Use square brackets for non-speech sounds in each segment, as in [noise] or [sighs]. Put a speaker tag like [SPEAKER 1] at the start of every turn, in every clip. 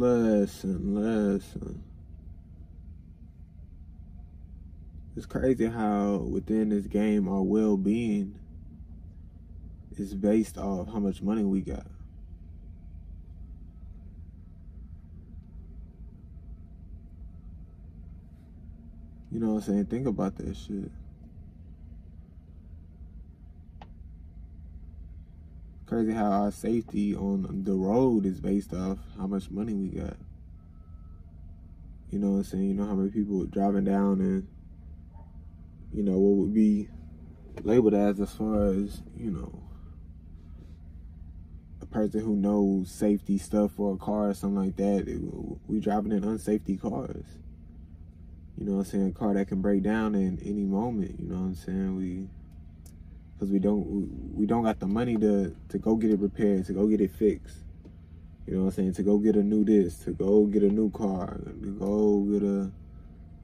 [SPEAKER 1] Listen, listen. It's crazy how within this game our well being is based off how much money we got. You know what I'm saying? Think about that shit. Crazy how our safety on the road is based off how much money we got. You know what I'm saying? You know how many people driving down and you know what would be labeled as as far as, you know, a person who knows safety stuff for a car or something like that. It, we driving in unsafety cars you know what I'm saying, a car that can break down in any moment, you know what I'm saying? We because we don't we don't got the money to to go get it repaired, to go get it fixed. You know what I'm saying? To go get a new this, to go get a new car, to go get a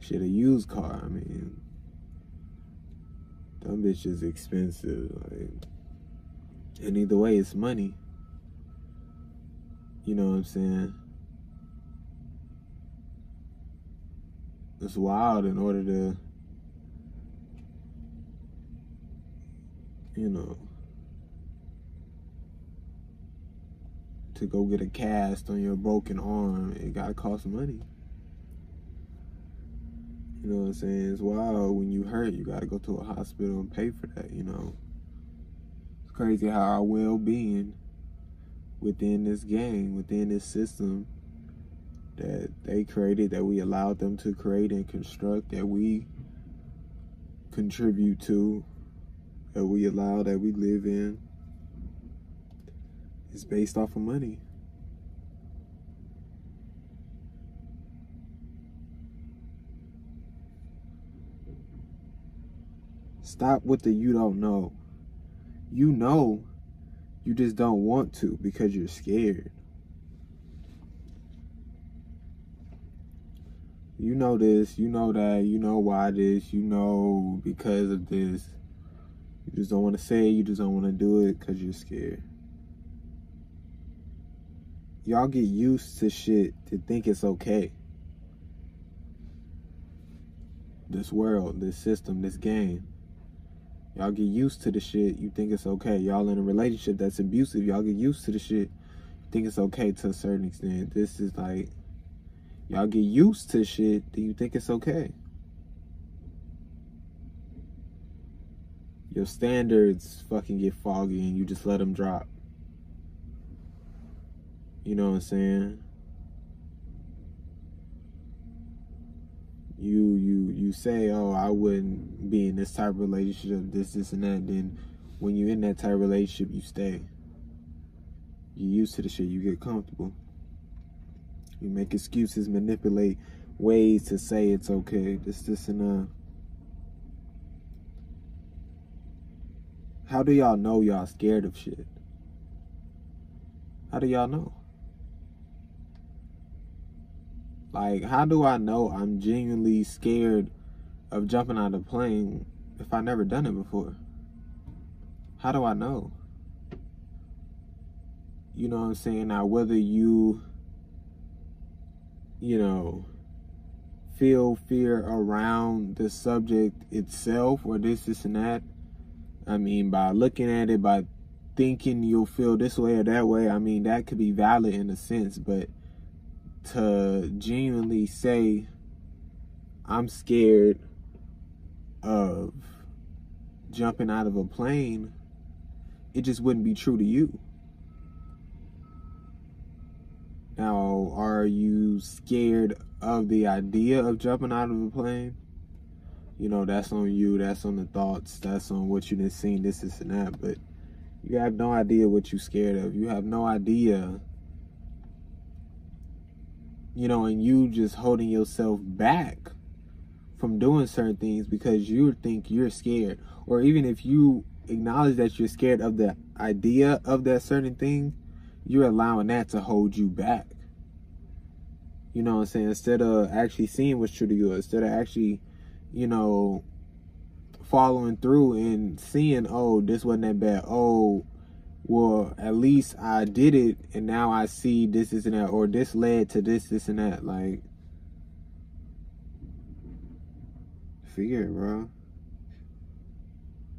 [SPEAKER 1] shit a used car. I mean, dumb bitch is expensive. Like, and either way, it's money. You know what I'm saying? it's wild in order to you know to go get a cast on your broken arm it gotta cost money. You know what i'm saying? It's wild when you hurt you gotta go to a hospital and pay for that you know. It's crazy how our well-being within this game within this system that they created, that we allowed them to create and construct, that we contribute to, that we allow, that we live in, is based off of money. Stop with the you don't know. You know, you just don't want to because you're scared. you know this, you know that, you know why this, you know because of this. You just don't want to say it, you just don't want to do it because you're scared. Y'all get used to shit to think it's okay. This world, this system, this game. Y'all get used to the shit, you think it's okay. Y'all in a relationship that's abusive, y'all get used to the shit, you think it's okay to a certain extent. This is like y'all get used to shit, do you think it's okay? Your standards fucking get foggy and you just let them drop. You know what I'm saying? You you you say, oh, I wouldn't be in this type of relationship, this, this, and that. Then when you're in that type of relationship, you stay. You're used to the shit. You get comfortable. You make excuses, manipulate ways to say it's okay. This, this, and uh. How do y'all know y'all scared of shit? How do y'all know? Like, how do I know I'm genuinely scared of jumping out of a plane if I never done it before? How do I know? You know what I'm saying? Now, whether you you know, feel fear around the subject itself or this, this, and that. I mean, by looking at it, by thinking you'll feel this way or that way, I mean, that could be valid in a sense, but to genuinely say, I'm scared of jumping out of a plane, it just wouldn't be true to you. Now, are you scared of the idea of jumping out of a plane? You know, that's on you, that's on the thoughts, that's on what you didn't see, this, this, and that. But you have no idea what you're scared of. You have no idea, you know, and you just holding yourself back from doing certain things because you think you're scared. Or even if you acknowledge that you're scared of the idea of that certain thing, you're allowing that to hold you back. You know what I'm saying? Instead of actually seeing what's true to you, instead of actually, you know, following through and seeing, oh, this wasn't that bad. Oh, well, at least I did it, and now I see this, this, and that, or this led to this, this, and that. Like, figure it, bro.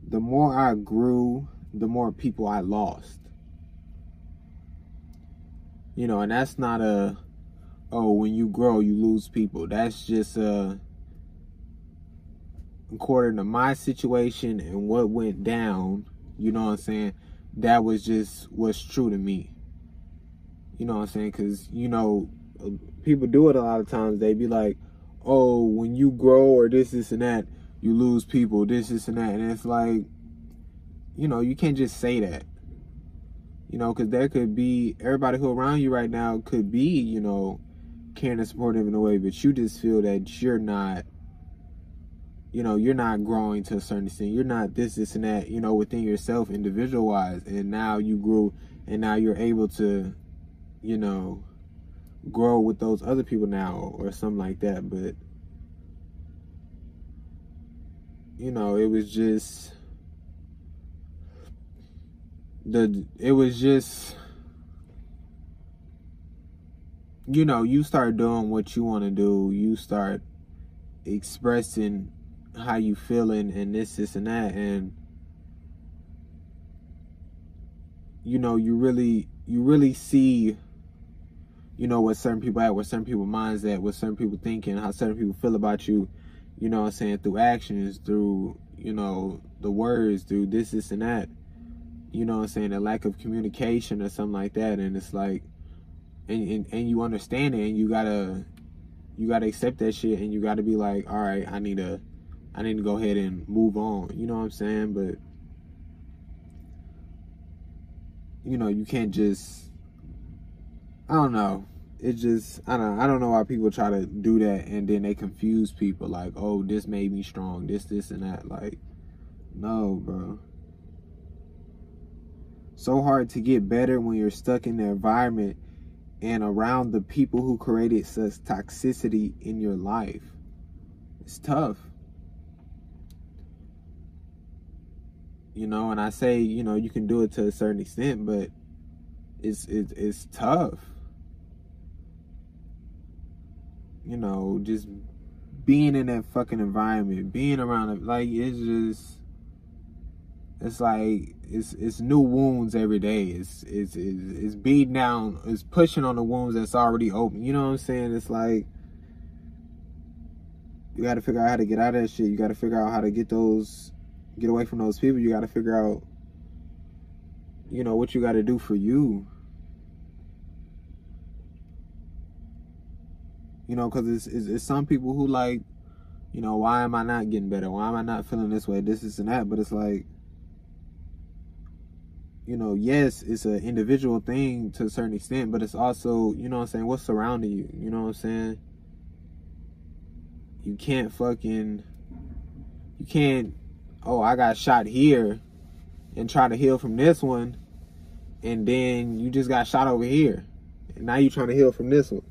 [SPEAKER 1] The more I grew, the more people I lost. You know, and that's not a, oh, when you grow, you lose people. That's just a, according to my situation and what went down, you know what I'm saying? that was just what's true to me. You know what I'm saying? Because, you know, people do it a lot of times. They be like, oh, when you grow or this, this, and that, you lose people, this, this, and that. And it's like, you know, you can't just say that. You know, because there could be, everybody who around you right now could be, you know, caring and supportive in a way, but you just feel that you're not you know, you're not growing to a certain extent. You're not this, this, and that, you know, within yourself, individual wise. And now you grew, and now you're able to, you know, grow with those other people now, or something like that. But, you know, it was just the, it was just, you know, you start doing what you want to do. You start expressing how you feeling and this, this, and that, and you know, you really, you really see, you know, what certain people at, what certain people minds at, what certain people thinking, how certain people feel about you. You know, I'm saying through actions, through you know the words, through this, this, and that. You know, I'm saying a lack of communication or something like that, and it's like, and and, and you understand it, and you gotta you gotta accept that shit and you gotta be like all right i need to I need to go ahead and move on. You know what I'm saying? But you know, you can't just I don't know. It just I don't I don't know why people try to do that and then they confuse people like, "Oh, this made me strong. This this and that." Like no, bro. So hard to get better when you're stuck in the environment and around the people who created such toxicity in your life. It's tough. You know and i say you know you can do it to a certain extent but it's it's, it's tough. You know just being in that fucking environment being around it like it's just it's like it's it's new wounds every day. It's it's it's, it's beating down it's pushing on the wounds that's already open. You know what i'm saying? It's like you got to figure out how to get out of that shit. You got to figure out how to get those get away from those people, you got to figure out, you know, what you got to do for you. You know, because it's, it's, it's some people who like, you know, why am I not getting better? Why am I not feeling this way? This, and that. But it's like, you know, yes, it's an individual thing to a certain extent, but it's also, you know I'm saying, what's surrounding you. You know what I'm saying? You can't fucking, you can't oh, I got shot here and try to heal from this one, and then you just got shot over here. And now you're trying to heal from this one.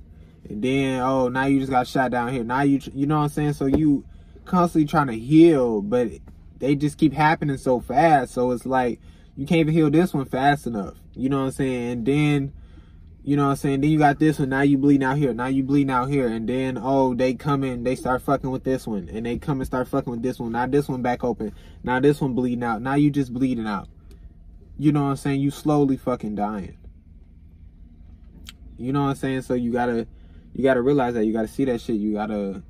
[SPEAKER 1] And then, oh, now you just got shot down here. Now you, you know what I'm saying? So you constantly trying to heal, but they just keep happening so fast. So it's like, you can't even heal this one fast enough. You know what I'm saying? And then you know what I'm saying? Then you got this one. Now you bleeding out here. Now you bleeding out here. And then, oh, they come in. They start fucking with this one. And they come and start fucking with this one. Now this one back open. Now this one bleeding out. Now you just bleeding out. You know what I'm saying? You slowly fucking dying. You know what I'm saying? So you gotta, you gotta realize that. You gotta see that shit. You gotta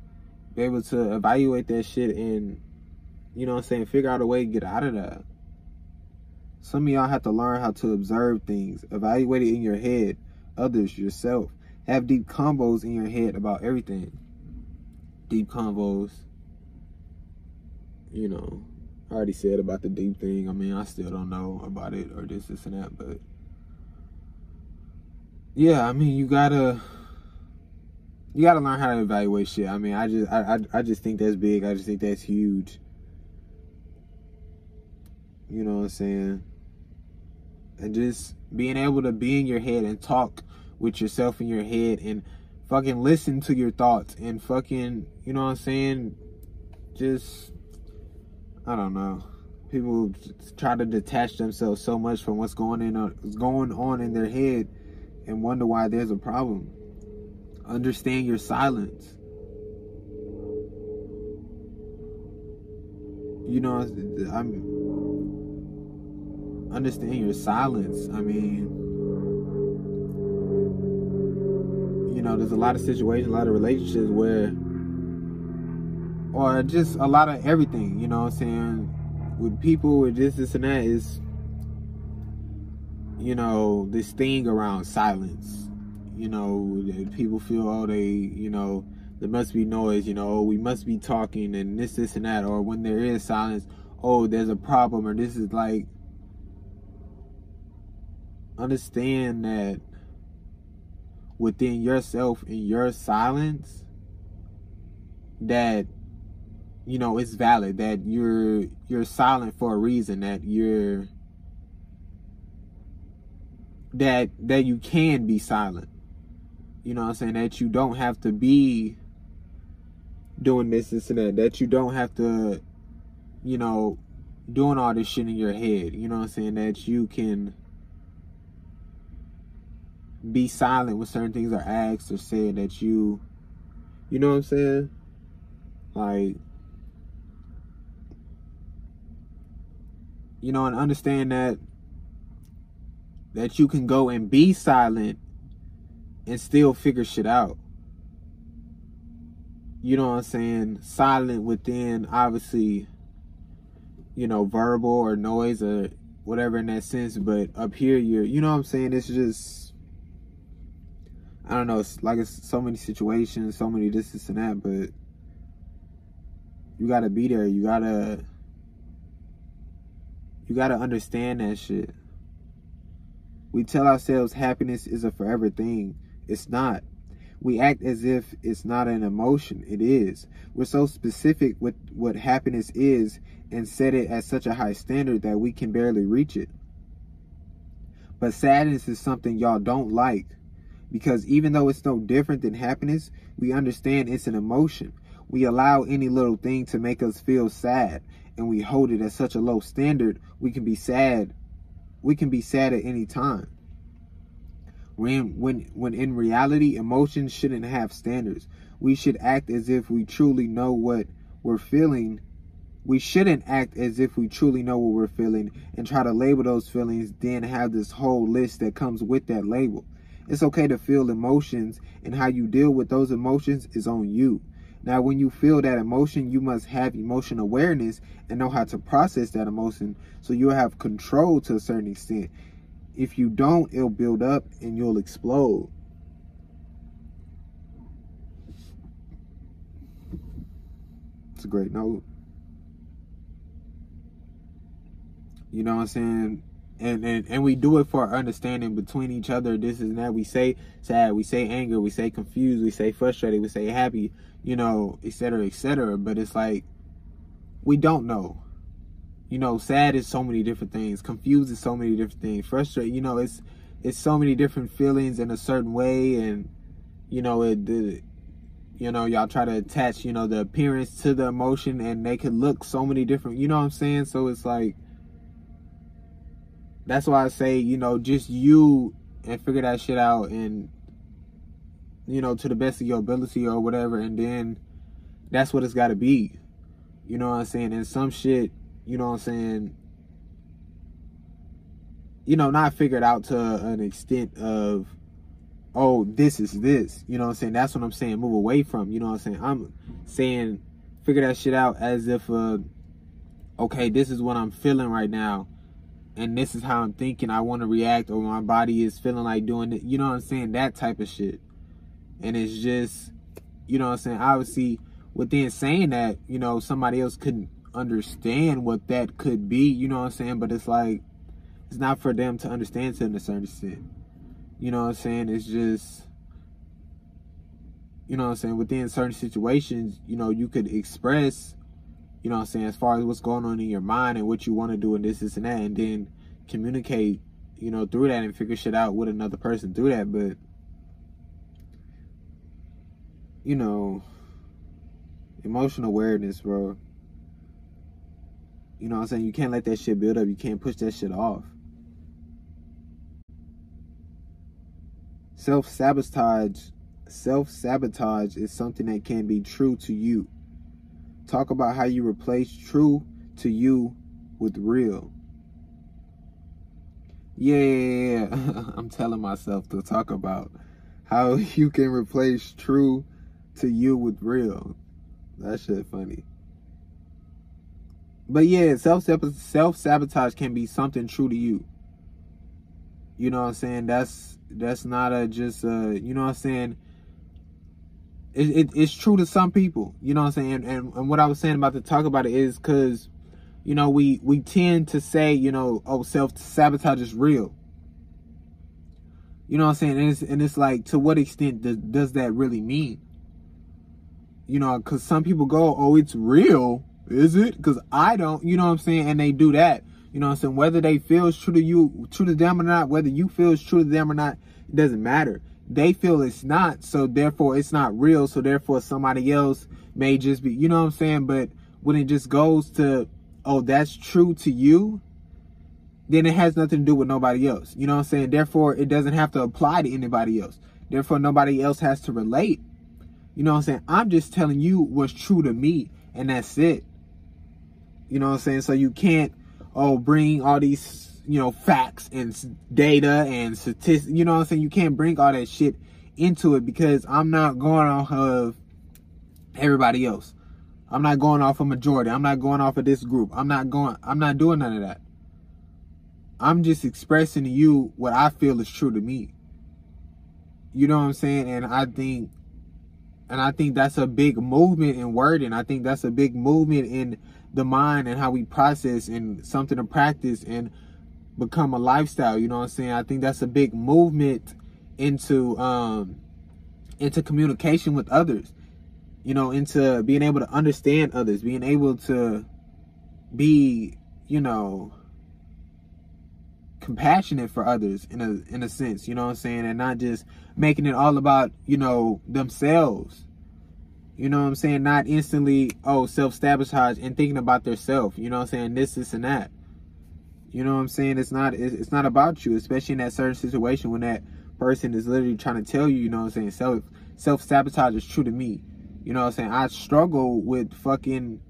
[SPEAKER 1] be able to evaluate that shit and, you know what I'm saying? Figure out a way to get out of that. Some of y'all have to learn how to observe things. Evaluate it in your head others, yourself. Have deep combos in your head about everything. Deep combos. You know, I already said about the deep thing. I mean, I still don't know about it or this, this, and that, but yeah, I mean, you gotta you gotta learn how to evaluate shit. I mean, I just I, I, I just think that's big. I just think that's huge. You know what I'm saying? And just being able to be in your head and talk with yourself in your head and fucking listen to your thoughts and fucking, you know what I'm saying? Just, I don't know. people try to detach themselves so much from what's going in uh, going on in their head and wonder why there's a problem. Understand your silence. You know, I'm understand your silence. I mean, know, there's a lot of situations, a lot of relationships where, or just a lot of everything, you know what I'm saying? With people with this, this, and that is, you know, this thing around silence. You know, people feel, oh, they, you know, there must be noise, you know, oh, we must be talking and this, this, and that. Or when there is silence, oh, there's a problem, or this is like, understand that within yourself in your silence that you know it's valid that you're you're silent for a reason that you're that that you can be silent. You know what i'm saying? That you don't have to be doing this this and that that you don't have to you know doing all this shit in your head. You know what i'm saying? That you can be silent when certain things are asked or said that you you know what I'm saying? Like you know and understand that that you can go and be silent and still figure shit out. You know what I'm saying? Silent within obviously you know verbal or noise or whatever in that sense, but up here you're you know what I'm saying? It's just I don't know, it's like it's so many situations, so many this, this, and that, but you gotta be there. You gotta, you gotta understand that shit. We tell ourselves happiness is a forever thing. It's not. We act as if it's not an emotion. It is. We're so specific with what happiness is and set it at such a high standard that we can barely reach it. But sadness is something y'all don't like because even though it's no different than happiness, we understand it's an emotion. We allow any little thing to make us feel sad and we hold it at such a low standard, we can be sad. We can be sad at any time. When when when in reality emotions shouldn't have standards. We should act as if we truly know what we're feeling. We shouldn't act as if we truly know what we're feeling and try to label those feelings, then have this whole list that comes with that label. It's okay to feel emotions, and how you deal with those emotions is on you. Now, when you feel that emotion, you must have emotion awareness and know how to process that emotion so you'll have control to a certain extent. If you don't, it'll build up and you'll explode. It's a great note. You know what I'm saying? And, and and we do it for understanding between each other. This is that we say sad, we say anger, we say confused, we say frustrated, we say happy, you know, etc. etc. But it's like we don't know. You know, sad is so many different things. Confused is so many different things. Frustrated, you know, it's it's so many different feelings in a certain way, and you know, it the you know y'all try to attach you know the appearance to the emotion, and they could look so many different. You know what I'm saying? So it's like that's why I say, you know, just you and figure that shit out and you know, to the best of your ability or whatever, and then that's what it's gotta be. You know what I'm saying? And some shit, you know what I'm saying, you know, not figured out to an extent of oh, this is this. You know what I'm saying? That's what I'm saying. Move away from. You know what I'm saying? I'm saying figure that shit out as if uh okay, this is what I'm feeling right now and this is how I'm thinking I want to react or my body is feeling like doing it. You know what I'm saying? That type of shit. And it's just, you know what I'm saying? Obviously, within saying that, you know, somebody else couldn't understand what that could be, you know what I'm saying? But it's like, it's not for them to understand to a certain extent. You know what I'm saying? It's just, you know what I'm saying? Within certain situations, you know, you could express you know what I'm saying, as far as what's going on in your mind and what you want to do and this, this, and that, and then communicate, you know, through that and figure shit out with another person through that. But, you know, emotional awareness, bro. You know what I'm saying? You can't let that shit build up. You can't push that shit off. Self sabotage, self sabotage is something that can be true to you. Talk about how you replace true to you with real. Yeah. [laughs] I'm telling myself to talk about how [laughs] you can replace true to you with real. That shit funny. But yeah, self self sabotage can be something true to you. You know what I'm saying? That's that's not a just uh you know what I'm saying. It, it, it's true to some people, you know what I'm saying, and, and, and what I was saying about to talk about it is because, you know, we we tend to say, you know, oh, self sabotage is real. You know what I'm saying, and it's, and it's like, to what extent does, does that really mean? You know, because some people go, oh, it's real, is it? Because I don't, you know what I'm saying, and they do that. You know what I'm saying? Whether they feel it's true to you, true to them or not, whether you feel it's true to them or not, it doesn't matter. They feel it's not, so therefore it's not real, so therefore somebody else may just be, you know what I'm saying? But when it just goes to, oh, that's true to you, then it has nothing to do with nobody else. You know what I'm saying? Therefore, it doesn't have to apply to anybody else. Therefore, nobody else has to relate. You know what I'm saying? I'm just telling you what's true to me, and that's it. You know what I'm saying? So you can't oh, bring all these, you know, facts and data and statistics. You know what I'm saying? You can't bring all that shit into it because I'm not going off of everybody else. I'm not going off a majority. I'm not going off of this group. I'm not going, I'm not doing none of that. I'm just expressing to you what I feel is true to me. You know what I'm saying? And I think and I think that's a big movement in wording. I think that's a big movement in the mind and how we process and something to practice and become a lifestyle. You know what I'm saying? I think that's a big movement into um into communication with others. You know, into being able to understand others, being able to be, you know, compassionate for others in a in a sense, you know what I'm saying, and not just making it all about, you know, themselves you know what I'm saying? Not instantly, oh, self-sabotage and thinking about their self. You know what I'm saying? This, this, and that. You know what I'm saying? It's not it's not about you, especially in that certain situation when that person is literally trying to tell you, you know what I'm saying? Self self-sabotage is true to me. You know what I'm saying? I struggle with fucking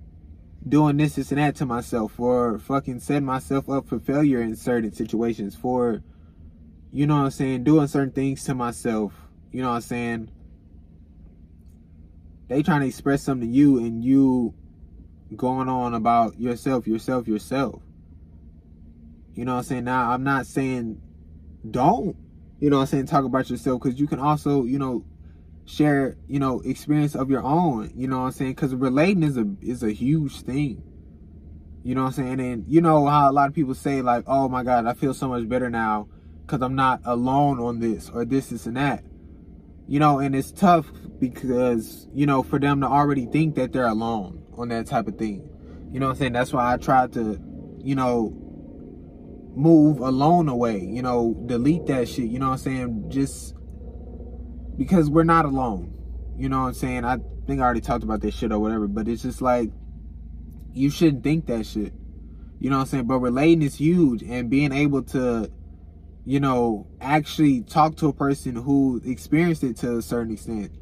[SPEAKER 1] doing this, this, and that to myself, or fucking setting myself up for failure in certain situations, for, you know what I'm saying, doing certain things to myself, you know what I'm saying, they trying to express something to you and you going on about yourself, yourself, yourself. You know what I'm saying? Now, I'm not saying don't, you know what I'm saying, talk about yourself because you can also, you know, share, you know, experience of your own, you know what I'm saying? Because relating is a is a huge thing. You know what I'm saying? And you know how a lot of people say like, oh my God, I feel so much better now because I'm not alone on this or this, this, and that. You know, and it's tough because, you know, for them to already think that they're alone on that type of thing. You know what I'm saying? That's why I tried to, you know, move alone away, you know, delete that shit, you know what I'm saying? Just because we're not alone. You know what I'm saying? I think I already talked about this shit or whatever, but it's just like you shouldn't think that shit. You know what I'm saying? But relating is huge and being able to you know, actually talk to a person who experienced it to a certain extent,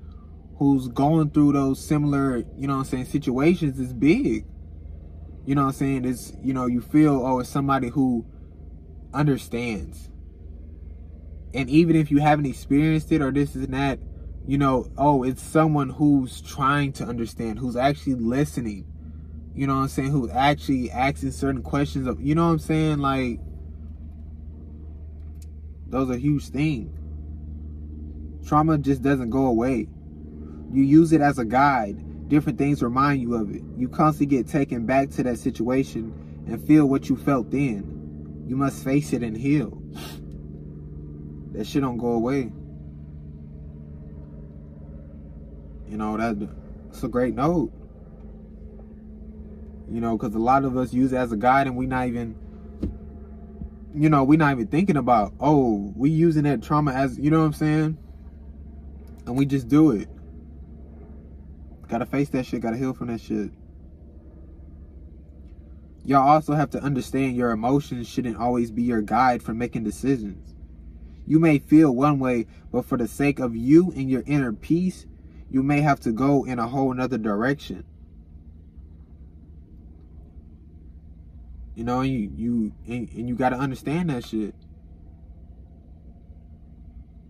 [SPEAKER 1] who's going through those similar, you know I'm saying, situations is big. You know what I'm saying? It's, you know, you feel, oh, it's somebody who understands. And even if you haven't experienced it or this and that, you know, oh, it's someone who's trying to understand, who's actually listening. You know what I'm saying? Who's actually asking certain questions of, you know what I'm saying? Like, those are huge things. Trauma just doesn't go away. You use it as a guide. Different things remind you of it. You constantly get taken back to that situation and feel what you felt then. You must face it and heal. That shit don't go away. You know, that, that's a great note. You know, because a lot of us use it as a guide and we not even you know, we're not even thinking about, oh, we using that trauma as, you know what I'm saying? And we just do it. Gotta face that shit, gotta heal from that shit. Y'all also have to understand your emotions shouldn't always be your guide for making decisions. You may feel one way, but for the sake of you and your inner peace, you may have to go in a whole nother direction. You know, you you and, and you got to understand that shit.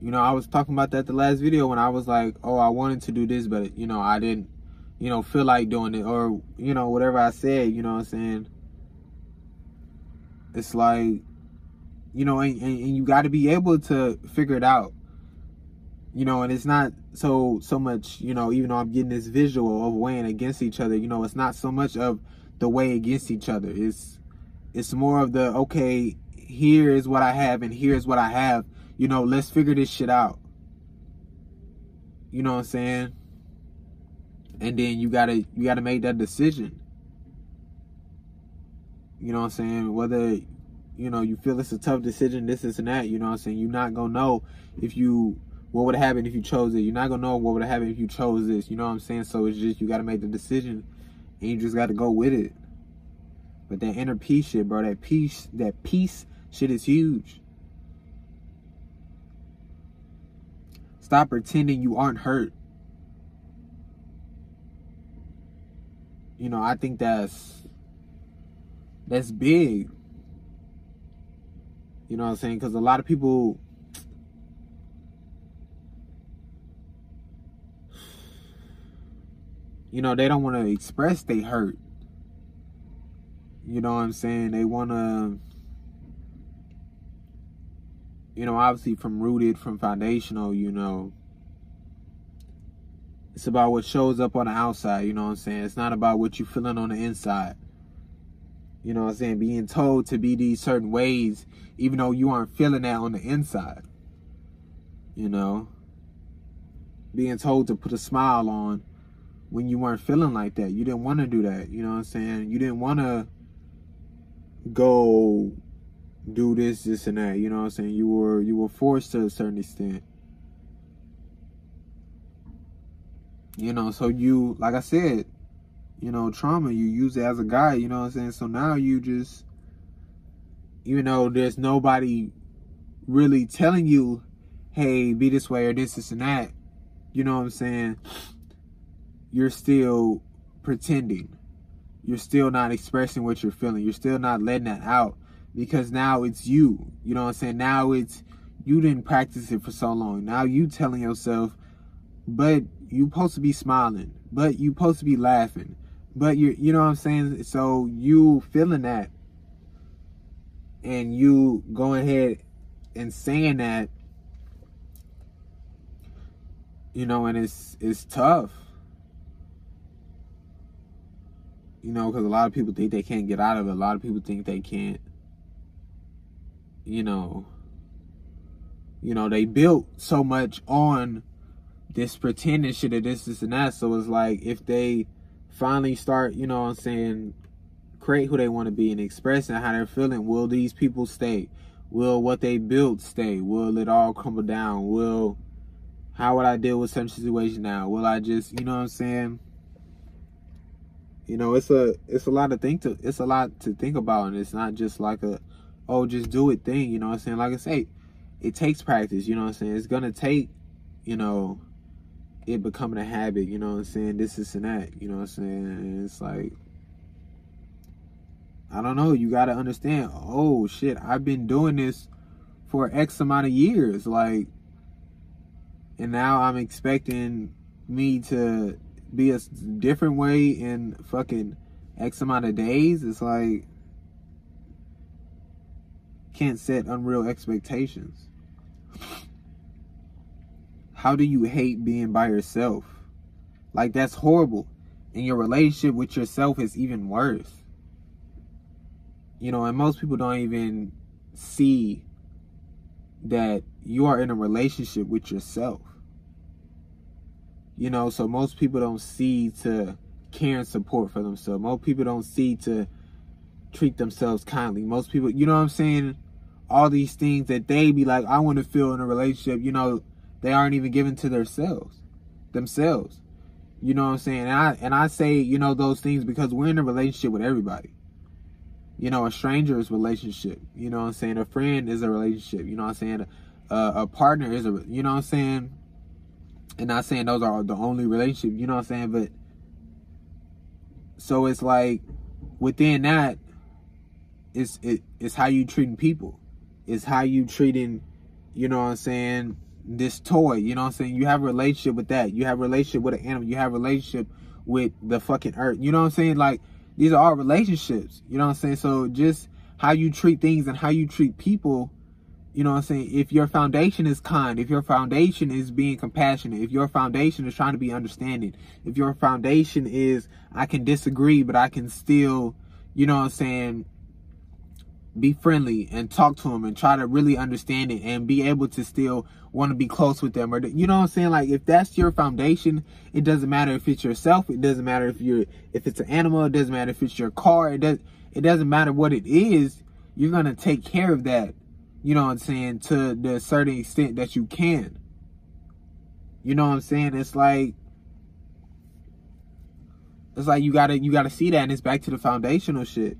[SPEAKER 1] You know, I was talking about that the last video when I was like, "Oh, I wanted to do this, but you know, I didn't, you know, feel like doing it or you know, whatever I said, you know what I'm saying? It's like you know, and, and, and you got to be able to figure it out. You know, and it's not so so much, you know, even though I'm getting this visual of weighing against each other, you know, it's not so much of the way against each other. It's it's more of the okay, here is what I have and here's what I have. You know, let's figure this shit out. You know what I'm saying? And then you gotta you gotta make that decision. You know what I'm saying? Whether you know you feel it's a tough decision, this, this, and that. You know what I'm saying? You're not gonna know if you what would happen if you chose it. You're not gonna know what would happen if you chose this. You know what I'm saying? So it's just you gotta make the decision, and you just gotta go with it. But that inner peace shit, bro, that peace, that peace shit is huge. Stop pretending you aren't hurt. You know, I think that's that's big. You know what I'm saying? Because a lot of people you know, they don't want to express they hurt. You know what I'm saying? They want to, you know, obviously from rooted, from foundational, you know, it's about what shows up on the outside, you know what I'm saying? It's not about what you're feeling on the inside. You know what I'm saying? Being told to be these certain ways, even though you aren't feeling that on the inside. You know? Being told to put a smile on when you weren't feeling like that. You didn't want to do that. You know what I'm saying? You didn't want to go do this, this, and that. You know what I'm saying? You were you were forced to a certain extent. You know, so you like I said, you know, trauma, you use it as a guide, you know what I'm saying? So now you just even though there's nobody really telling you, hey, be this way or this, this and that, you know what I'm saying? You're still pretending you're still not expressing what you're feeling. You're still not letting that out because now it's you. You know what I'm saying? Now it's you didn't practice it for so long. Now you telling yourself, but you supposed to be smiling, but you supposed to be laughing, but you you know what I'm saying? So you feeling that and you going ahead and saying that you know and it's it's tough You know, because a lot of people think they can't get out of it. A lot of people think they can't, you know, you know, they built so much on this pretending shit of this, this, and that. So it's like if they finally start, you know what I'm saying, create who they want to be and expressing how they're feeling, will these people stay? Will what they built stay? Will it all crumble down? Will how would I deal with such situation now? Will I just, you know what I'm saying? you know it's a it's a lot to think to it's a lot to think about and it's not just like a oh just do it thing you know what i'm saying like i say it takes practice you know what i'm saying it's gonna take you know it becoming a habit you know what i'm saying? This is and that you know what i'm saying? And it's like i don't know you gotta understand oh shit i've been doing this for x amount of years like and now i'm expecting me to be a different way in fucking X amount of days, it's like can't set unreal expectations. How do you hate being by yourself? Like that's horrible. And your relationship with yourself is even worse. You know, and most people don't even see that you are in a relationship with yourself. You know, so most people don't see to care and support for themselves. Most people don't see to treat themselves kindly. Most people, you know what I'm saying? All these things that they be like, I want to feel in a relationship, you know, they aren't even given to themselves. Themselves. You know what I'm saying? And I and I say, you know, those things because we're in a relationship with everybody. You know, a stranger is relationship. You know what I'm saying? A friend is a relationship. You know what I'm saying? A, a partner is a, you know what I'm saying? And not saying those are the only relationship, you know what I'm saying? But so it's like within that, it's it, it's how you treating people. It's how you treating, you know what I'm saying, this toy, you know what I'm saying? You have a relationship with that. You have a relationship with an animal. You have a relationship with the fucking earth. You know what I'm saying? Like these are all relationships. You know what I'm saying? So just how you treat things and how you treat people, you know what I'm saying? If your foundation is kind, if your foundation is being compassionate, if your foundation is trying to be understanding, if your foundation is I can disagree, but I can still, you know what I'm saying, be friendly and talk to them and try to really understand it and be able to still want to be close with them or you know what I'm saying? Like if that's your foundation it doesn't matter if it's yourself it doesn't matter if you're if it's an animal it doesn't matter if it's your car it does it doesn't matter what it is you're going to take care of that you know what I'm saying to the certain extent that you can. You know what I'm saying? It's like it's like you got to you got to see that and it's back to the foundational shit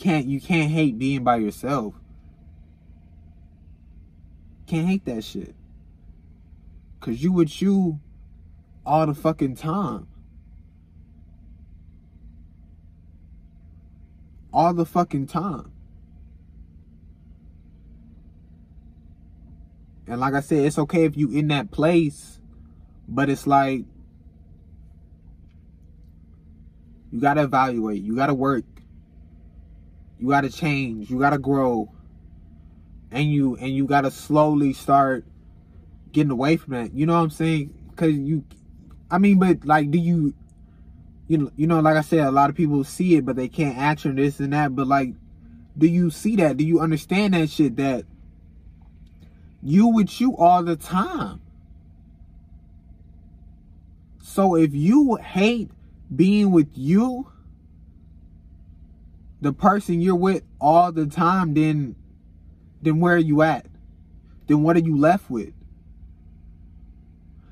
[SPEAKER 1] can't you can't hate being by yourself. Can't hate that shit. Cause you with you all the fucking time. All the fucking time. And like I said, it's okay if you in that place, but it's like you gotta evaluate, you gotta work, you got to change. You got to grow. And you and you got to slowly start getting away from that. You know what I'm saying? Cuz you I mean, but like do you you know, you know like I said a lot of people see it but they can't action this and that, but like do you see that? Do you understand that shit that you with you all the time? So if you hate being with you, the person you're with all the time, then then where are you at? Then what are you left with?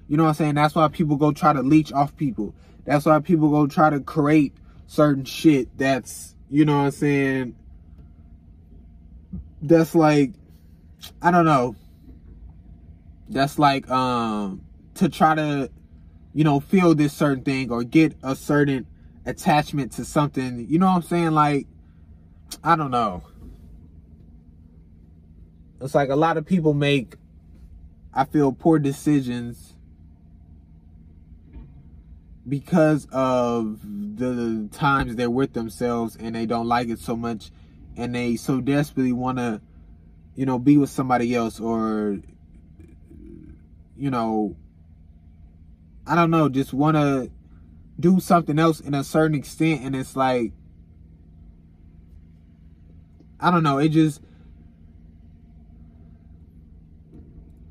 [SPEAKER 1] You know what I'm saying? That's why people go try to leech off people. That's why people go try to create certain shit that's, you know what I'm saying? That's like, I don't know. That's like, um, to try to, you know, feel this certain thing or get a certain attachment to something. You know what I'm saying? Like, I don't know. It's like a lot of people make, I feel, poor decisions because of the times they're with themselves and they don't like it so much and they so desperately want to, you know, be with somebody else or, you know, I don't know, just want to do something else in a certain extent. And it's like, I don't know. It just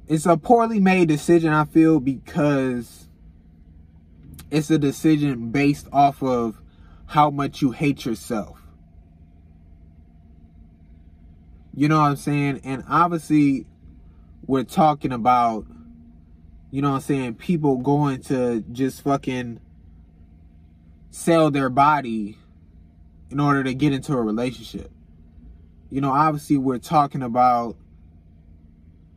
[SPEAKER 1] it's a poorly made decision. I feel because it's a decision based off of how much you hate yourself. You know what I'm saying? And obviously, we're talking about, you know what I'm saying, people going to just fucking sell their body in order to get into a relationship you know, obviously we're talking about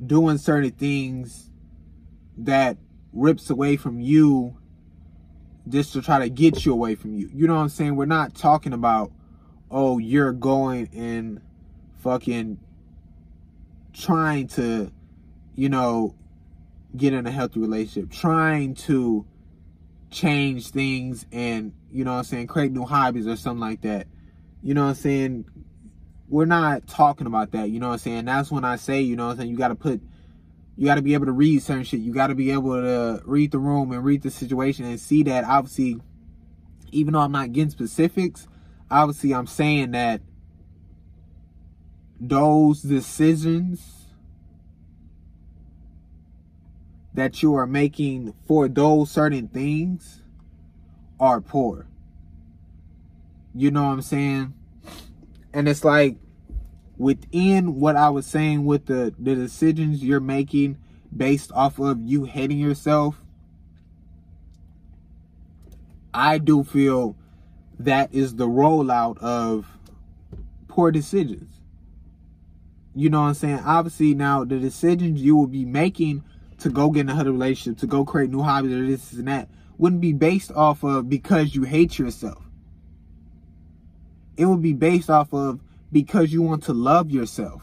[SPEAKER 1] doing certain things that rips away from you just to try to get you away from you. You know what I'm saying? We're not talking about, oh, you're going and fucking trying to, you know, get in a healthy relationship, trying to change things and, you know what I'm saying, create new hobbies or something like that. You know what I'm saying? We're not talking about that. You know what I'm saying? That's when I say, you know what I'm saying, you got to put, you got to be able to read certain shit. You got to be able to read the room and read the situation and see that obviously, even though I'm not getting specifics, obviously I'm saying that those decisions that you are making for those certain things are poor. You know what I'm saying? And it's like within what I was saying with the the decisions you're making based off of you hating yourself I do feel that is the rollout of poor decisions. You know what I'm saying? Obviously, now the decisions you will be making to go get in a relationship, to go create new hobbies or this and that, wouldn't be based off of because you hate yourself. It would be based off of because you want to love yourself.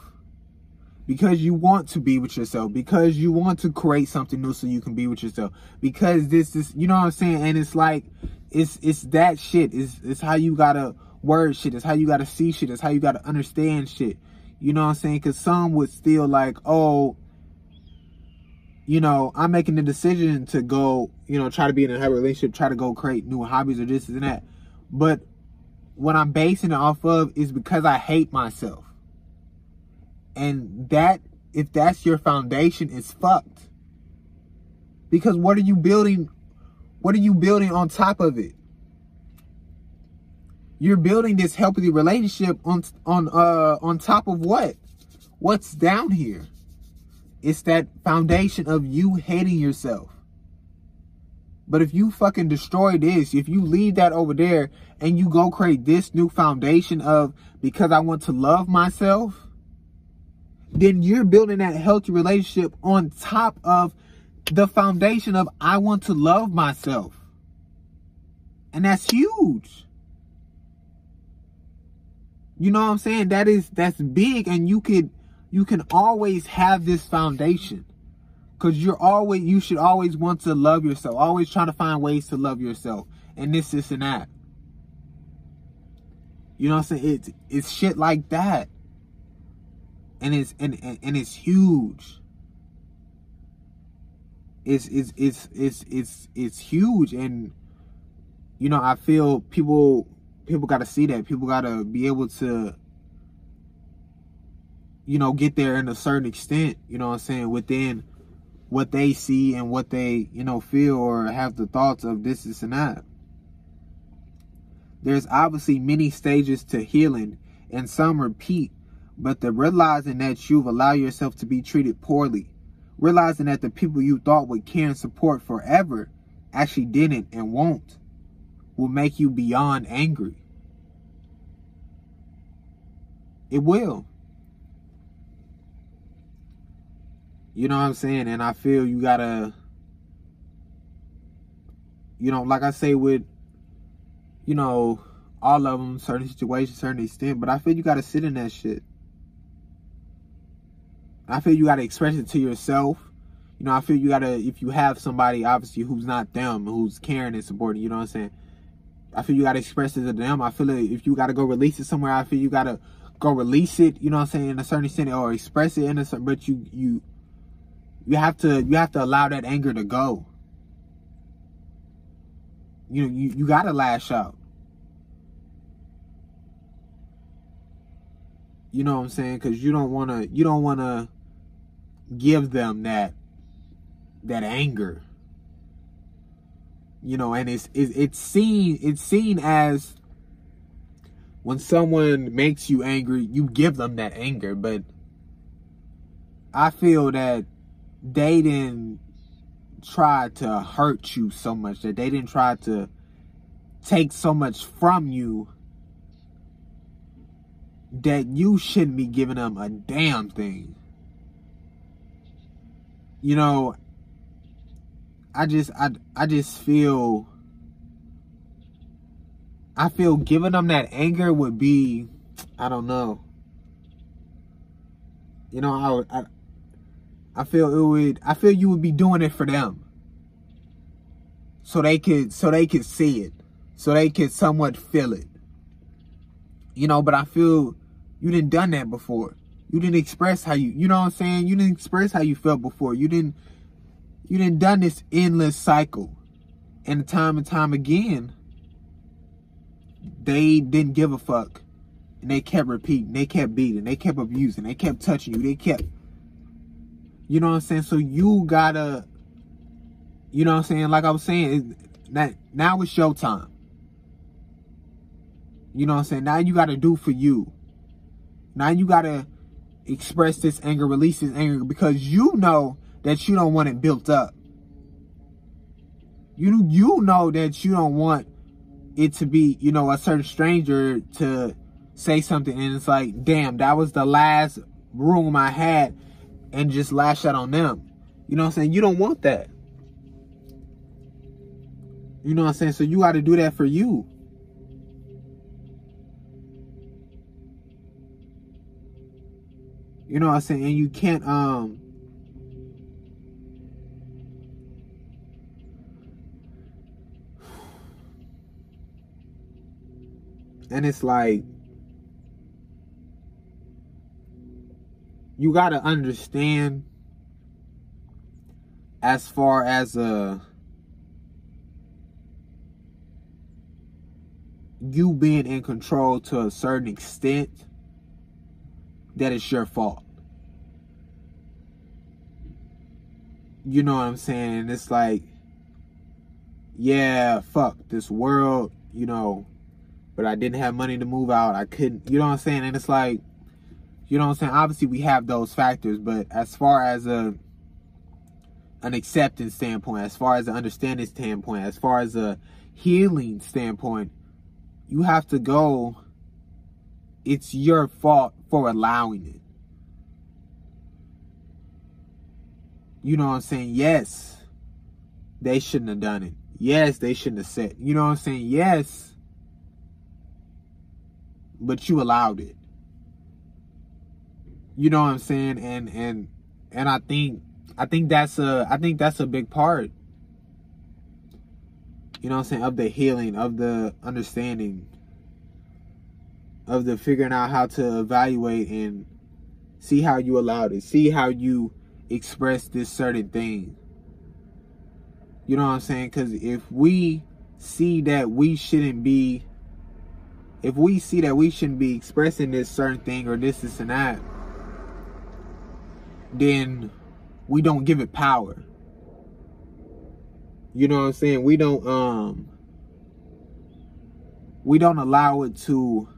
[SPEAKER 1] Because you want to be with yourself. Because you want to create something new so you can be with yourself. Because this is, you know what I'm saying? And it's like, it's it's that shit. It's, it's how you gotta word shit. It's how you gotta see shit. It's how you gotta understand shit. You know what I'm saying? Because some would still like, oh, you know, I'm making the decision to go, you know, try to be in a happy relationship, try to go create new hobbies or this and that. But what I'm basing it off of is because I hate myself. And that, if that's your foundation, is fucked. Because what are you building? What are you building on top of it? You're building this healthy relationship on on uh on top of what? What's down here? It's that foundation of you hating yourself. But if you fucking destroy this, if you leave that over there and you go create this new foundation of because I want to love myself, then you're building that healthy relationship on top of the foundation of I want to love myself. And that's huge. You know what I'm saying? That is that's big and you could you can always have this foundation. Cause you're always you should always want to love yourself. Always trying to find ways to love yourself. And this, this, and that. You know what I'm saying? It's it's shit like that. And it's and, and, and it's huge. It's it's it's it's it's it's huge and you know, I feel people people got to see that. People got to be able to, you know, get there in a certain extent, you know what I'm saying, within what they see and what they, you know, feel or have the thoughts of this, this, and that. There's obviously many stages to healing and some repeat, but the realizing that you've allowed yourself to be treated poorly, realizing that the people you thought would care and support forever actually didn't and won't will make you beyond angry. It will. You know what I'm saying? And I feel you gotta, you know, like I say with, you know, all of them, certain situations, certain extent, but I feel you gotta sit in that shit. I feel you gotta express it to yourself. You know, I feel you gotta, if you have somebody, obviously, who's not them, who's caring and supporting, you know what I'm saying? I feel you gotta express it to them. I feel like if you gotta go release it somewhere, I feel you gotta go release it, you know what I'm saying, in a certain extent, or express it in a certain, but you, you, you have to, you have to allow that anger to go. You know, you, you gotta lash out. You know what I'm saying? Cause you don't wanna, you don't wanna give them that, that anger you know, and it's it's, it's seen it's seen as when someone makes you angry, you give them that anger, but I feel that they didn't try to hurt you so much that they didn't try to take so much from you that you shouldn't be giving them a damn thing. You know, I just I I just feel I feel giving them that anger would be I don't know. You know, I I I feel it would I feel you would be doing it for them. So they could so they could see it. So they could somewhat feel it. You know, but I feel you didn't done that before. You didn't express how you you know what I'm saying? You didn't express how you felt before. You didn't you didn't done this endless cycle. And time and time again, they didn't give a fuck. And they kept repeating. They kept beating. They kept abusing. They kept touching you. They kept, you know what I'm saying? So you gotta, you know what I'm saying? Like I was saying, that now it's your time. You know what I'm saying? Now you gotta do for you. Now you gotta express this anger, release this anger because you know that you don't want it built up. You you know that you don't want it to be, you know, a certain stranger to say something and it's like, damn, that was the last room I had and just lash out on them. You know what I'm saying? You don't want that. You know what I'm saying? So you got to do that for you. You know what I'm saying? And you can't um and it's like you got to understand as far as a uh, you being in control to a certain extent that it's your fault. You know what I'm saying? It's like, yeah, fuck this world, you know, but I didn't have money to move out. I couldn't, you know what I'm saying? And it's like, you know what I'm saying? Obviously, we have those factors, but as far as a an acceptance standpoint, as far as an understanding standpoint, as far as a healing standpoint, you have to go. It's your fault for allowing it. You know what I'm saying? Yes, they shouldn't have done it. Yes, they shouldn't have said. You know what I'm saying? Yes, but you allowed it. You know what I'm saying? And and and I think I think that's a I think that's a big part. You know what I'm saying? Of the healing, of the understanding, of the figuring out how to evaluate and see how you allowed it, see how you express this certain thing. You know what I'm saying? Because if we see that we shouldn't be, if we see that we shouldn't be expressing this certain thing or this, this, and that, then we don't give it power. You know what I'm saying? We don't um we don't allow it to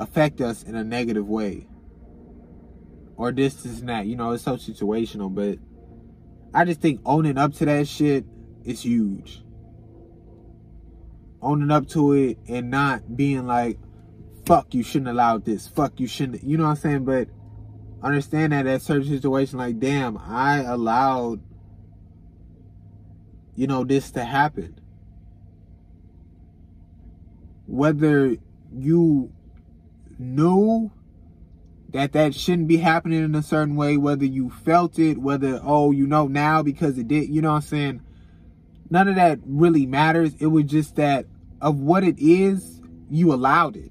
[SPEAKER 1] affect us in a negative way. Or this, this that. You know, it's so situational, but I just think owning up to that shit is huge. Owning up to it and not being like, fuck, you shouldn't allow this. Fuck, you shouldn't. You know what I'm saying? But understand that at certain situation, like, damn, I allowed, you know, this to happen. Whether you knew that that shouldn't be happening in a certain way, whether you felt it, whether, oh, you know now because it did, you know what I'm saying? None of that really matters. It was just that of what it is, you allowed it.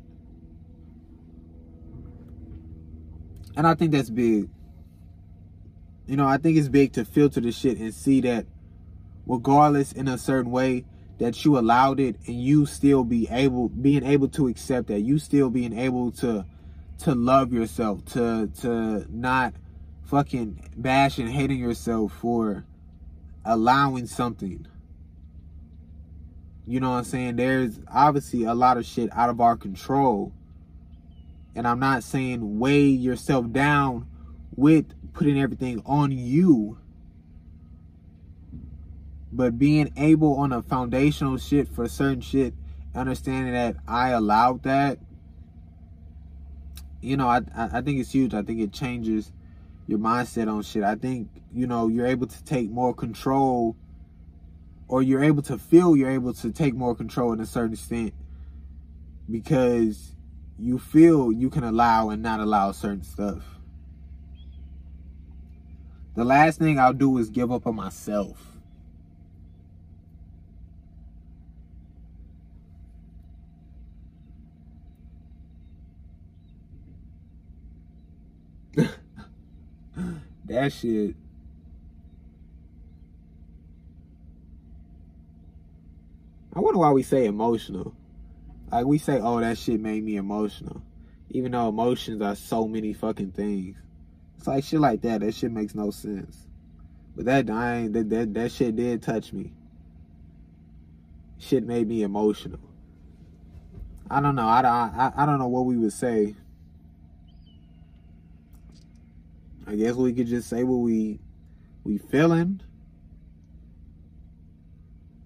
[SPEAKER 1] And I think that's big. You know, I think it's big to filter the shit and see that regardless in a certain way that you allowed it and you still be able being able to accept that, you still being able to to love yourself, to to not fucking bash and hating yourself for allowing something. You know what I'm saying? There's obviously a lot of shit out of our control and I'm not saying weigh yourself down with putting everything on you. But being able on a foundational shit for certain shit, understanding that I allowed that, you know, I I think it's huge. I think it changes your mindset on shit. I think, you know, you're able to take more control or you're able to feel you're able to take more control in a certain extent because you feel you can allow and not allow certain stuff. The last thing I'll do is give up on myself. [laughs] that shit. I wonder why we say emotional. Like we say, oh, that shit made me emotional. Even though emotions are so many fucking things. It's like shit like that. That shit makes no sense. But that I that, that that shit did touch me. Shit made me emotional. I don't know. I, I, I don't know what we would say. I guess we could just say what we we feeling.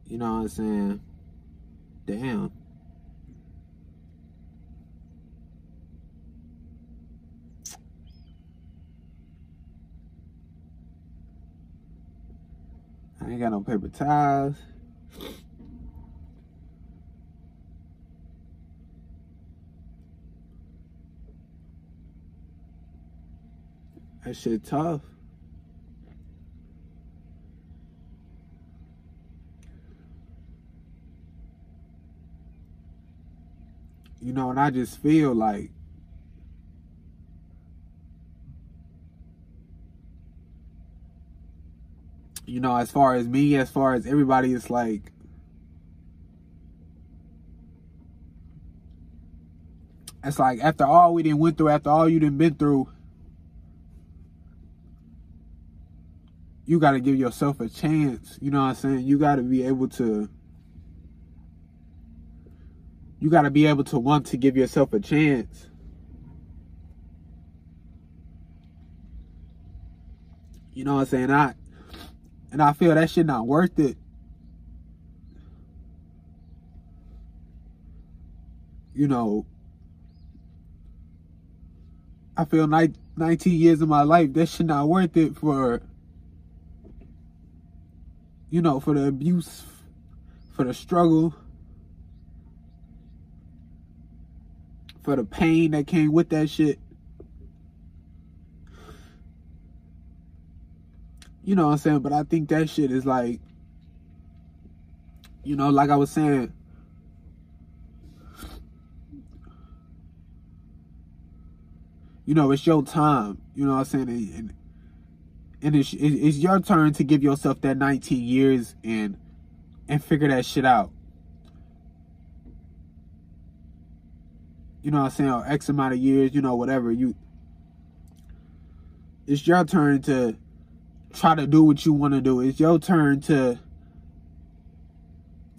[SPEAKER 1] You know what I'm saying? Damn. Ain't got no paper towels. That shit tough. You know, and I just feel like you know, as far as me, as far as everybody, it's like it's like after all we didn't went through, after all you didn't been through, you got to give yourself a chance. You know what I'm saying? You got to be able to you got to be able to want to give yourself a chance. You know what I'm saying? I and I feel that shit not worth it. You know, I feel 19 years of my life, that shit not worth it for, you know, for the abuse, for the struggle, for the pain that came with that shit. You know what I'm saying? But I think that shit is like, you know, like I was saying, you know, it's your time. You know what I'm saying? And, and it's, it's your turn to give yourself that 19 years and and figure that shit out. You know what I'm saying? Or X amount of years, you know, whatever. You it's your turn to try to do what you want to do. It's your turn to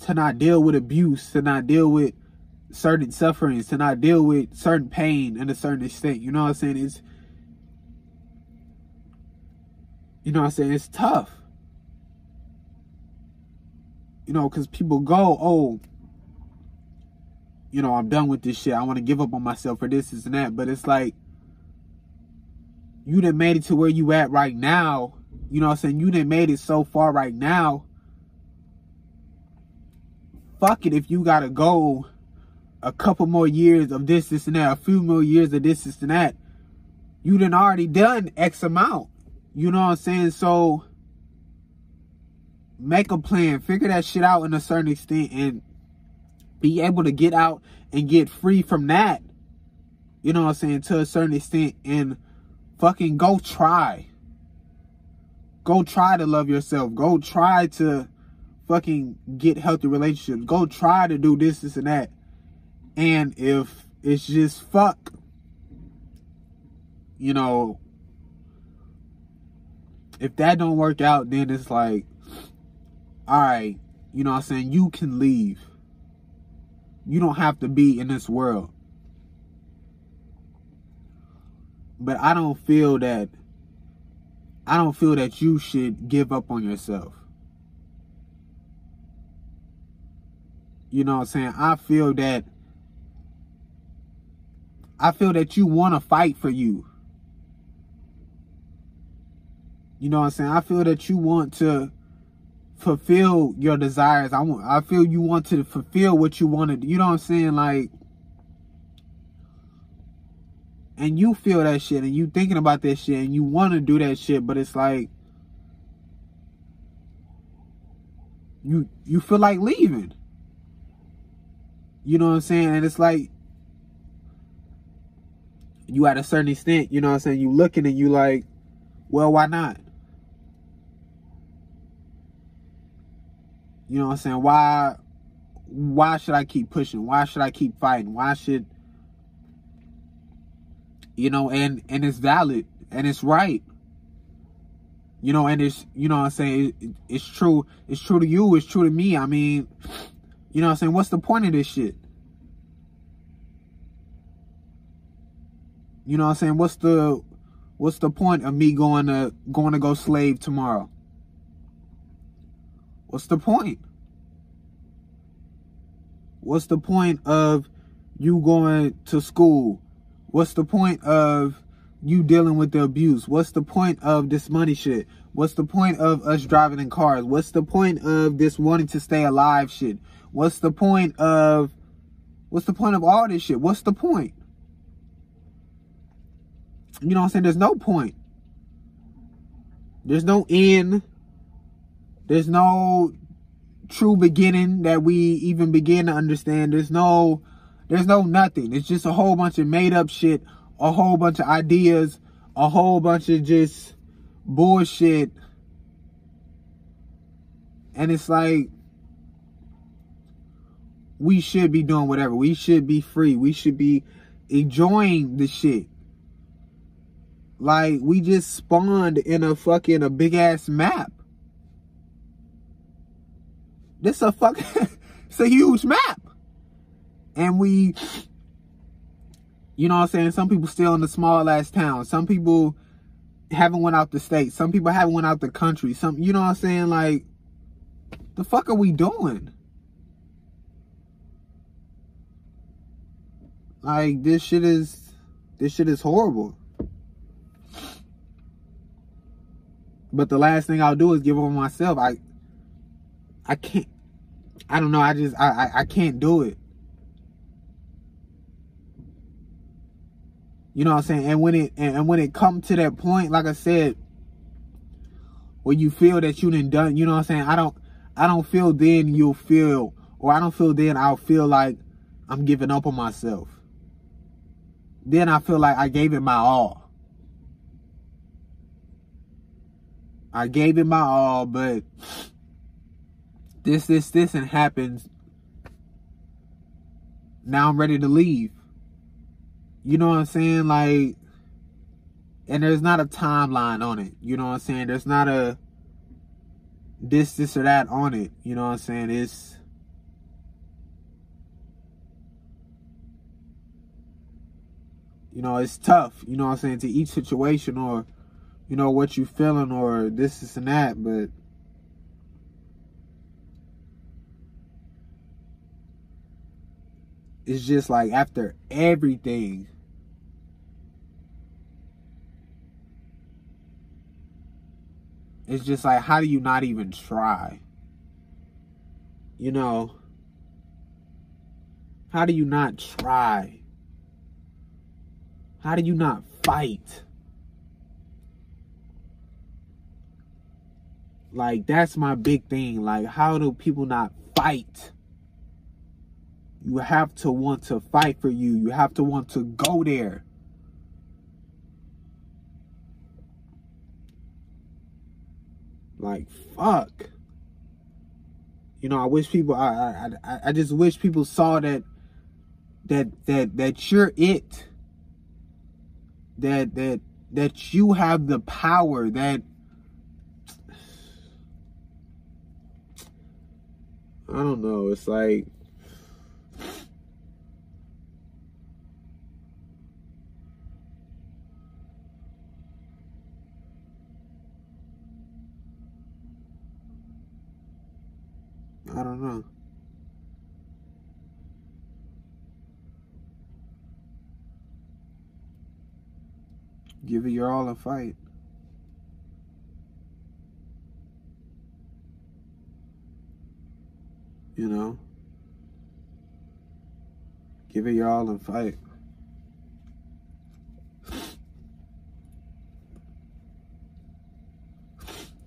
[SPEAKER 1] to not deal with abuse, to not deal with certain sufferings, to not deal with certain pain in a certain extent. You know what I'm saying? It's you know what I'm saying? It's tough. You know, because people go, oh, you know, I'm done with this shit. I want to give up on myself for this, this, and that. But it's like, you done made it to where you at right now you know what I'm saying? You didn't made it so far right now. Fuck it if you gotta go a couple more years of this, this, and that, a few more years of this, this, and that. You done already done X amount. You know what I'm saying? So make a plan, figure that shit out in a certain extent and be able to get out and get free from that. You know what I'm saying? To a certain extent and fucking go try. Go try to love yourself. Go try to fucking get healthy relationships. Go try to do this, this, and that. And if it's just fuck, you know, if that don't work out, then it's like, all right, you know what I'm saying? You can leave. You don't have to be in this world. But I don't feel that I don't feel that you should give up on yourself. You know what I'm saying? I feel that I feel that you want to fight for you. You know what I'm saying? I feel that you want to fulfill your desires. I want I feel you want to fulfill what you want wanted. You know what I'm saying? Like and you feel that shit and you thinking about that shit and you want to do that shit, but it's like you you feel like leaving. You know what I'm saying? And it's like you at a certain extent, you know what I'm saying, you looking and you like, well, why not? You know what I'm saying? Why why should I keep pushing? Why should I keep fighting? Why should you know, and and it's valid and it's right. You know, and it's you know I'm saying it, it's true. It's true to you. It's true to me. I mean, you know I'm saying. What's the point of this shit? You know I'm saying. What's the what's the point of me going to going to go slave tomorrow? What's the point? What's the point of you going to school? What's the point of you dealing with the abuse? What's the point of this money shit? What's the point of us driving in cars? What's the point of this wanting to stay alive shit? What's the point of what's the point of all this shit? What's the point? You know what I'm saying? There's no point. There's no end. There's no true beginning that we even begin to understand. There's no there's no nothing. It's just a whole bunch of made up shit, a whole bunch of ideas, a whole bunch of just bullshit. And it's like we should be doing whatever. We should be free. We should be enjoying the shit. Like we just spawned in a fucking a big ass map. This a fucking [laughs] it's a huge map. And we you know what I'm saying? Some people still in the small ass town. Some people haven't went out the state. Some people haven't went out the country. Some you know what I'm saying? Like the fuck are we doing? Like this shit is this shit is horrible. But the last thing I'll do is give up on myself. I I can't I don't know, I just I I, I can't do it. You know what I'm saying? And when it and, when it come to that point, like I said, where you feel that you done done, you know what I'm saying? I don't I don't feel then you'll feel or I don't feel then I'll feel like I'm giving up on myself. Then I feel like I gave it my all. I gave it my all, but this, this, this, and happens. Now I'm ready to leave. You know what I'm saying? Like, and there's not a timeline on it. You know what I'm saying? There's not a this, this, or that on it. You know what I'm saying? It's. You know, it's tough, you know what I'm saying, to each situation or you know, what you feeling or this, this, and that, but it's just like after everything, it's just like, how do you not even try? You know, how do you not try? How do you not fight? Like that's my big thing. Like how do people not fight? You have to want to fight for you. You have to want to go there. Like fuck. You know, I wish people I I I just wish people saw that that that that you're it. That that that you have the power that [sighs] I don't know. It's like I don't know. Give it your all and fight. You know? Give it your all and fight.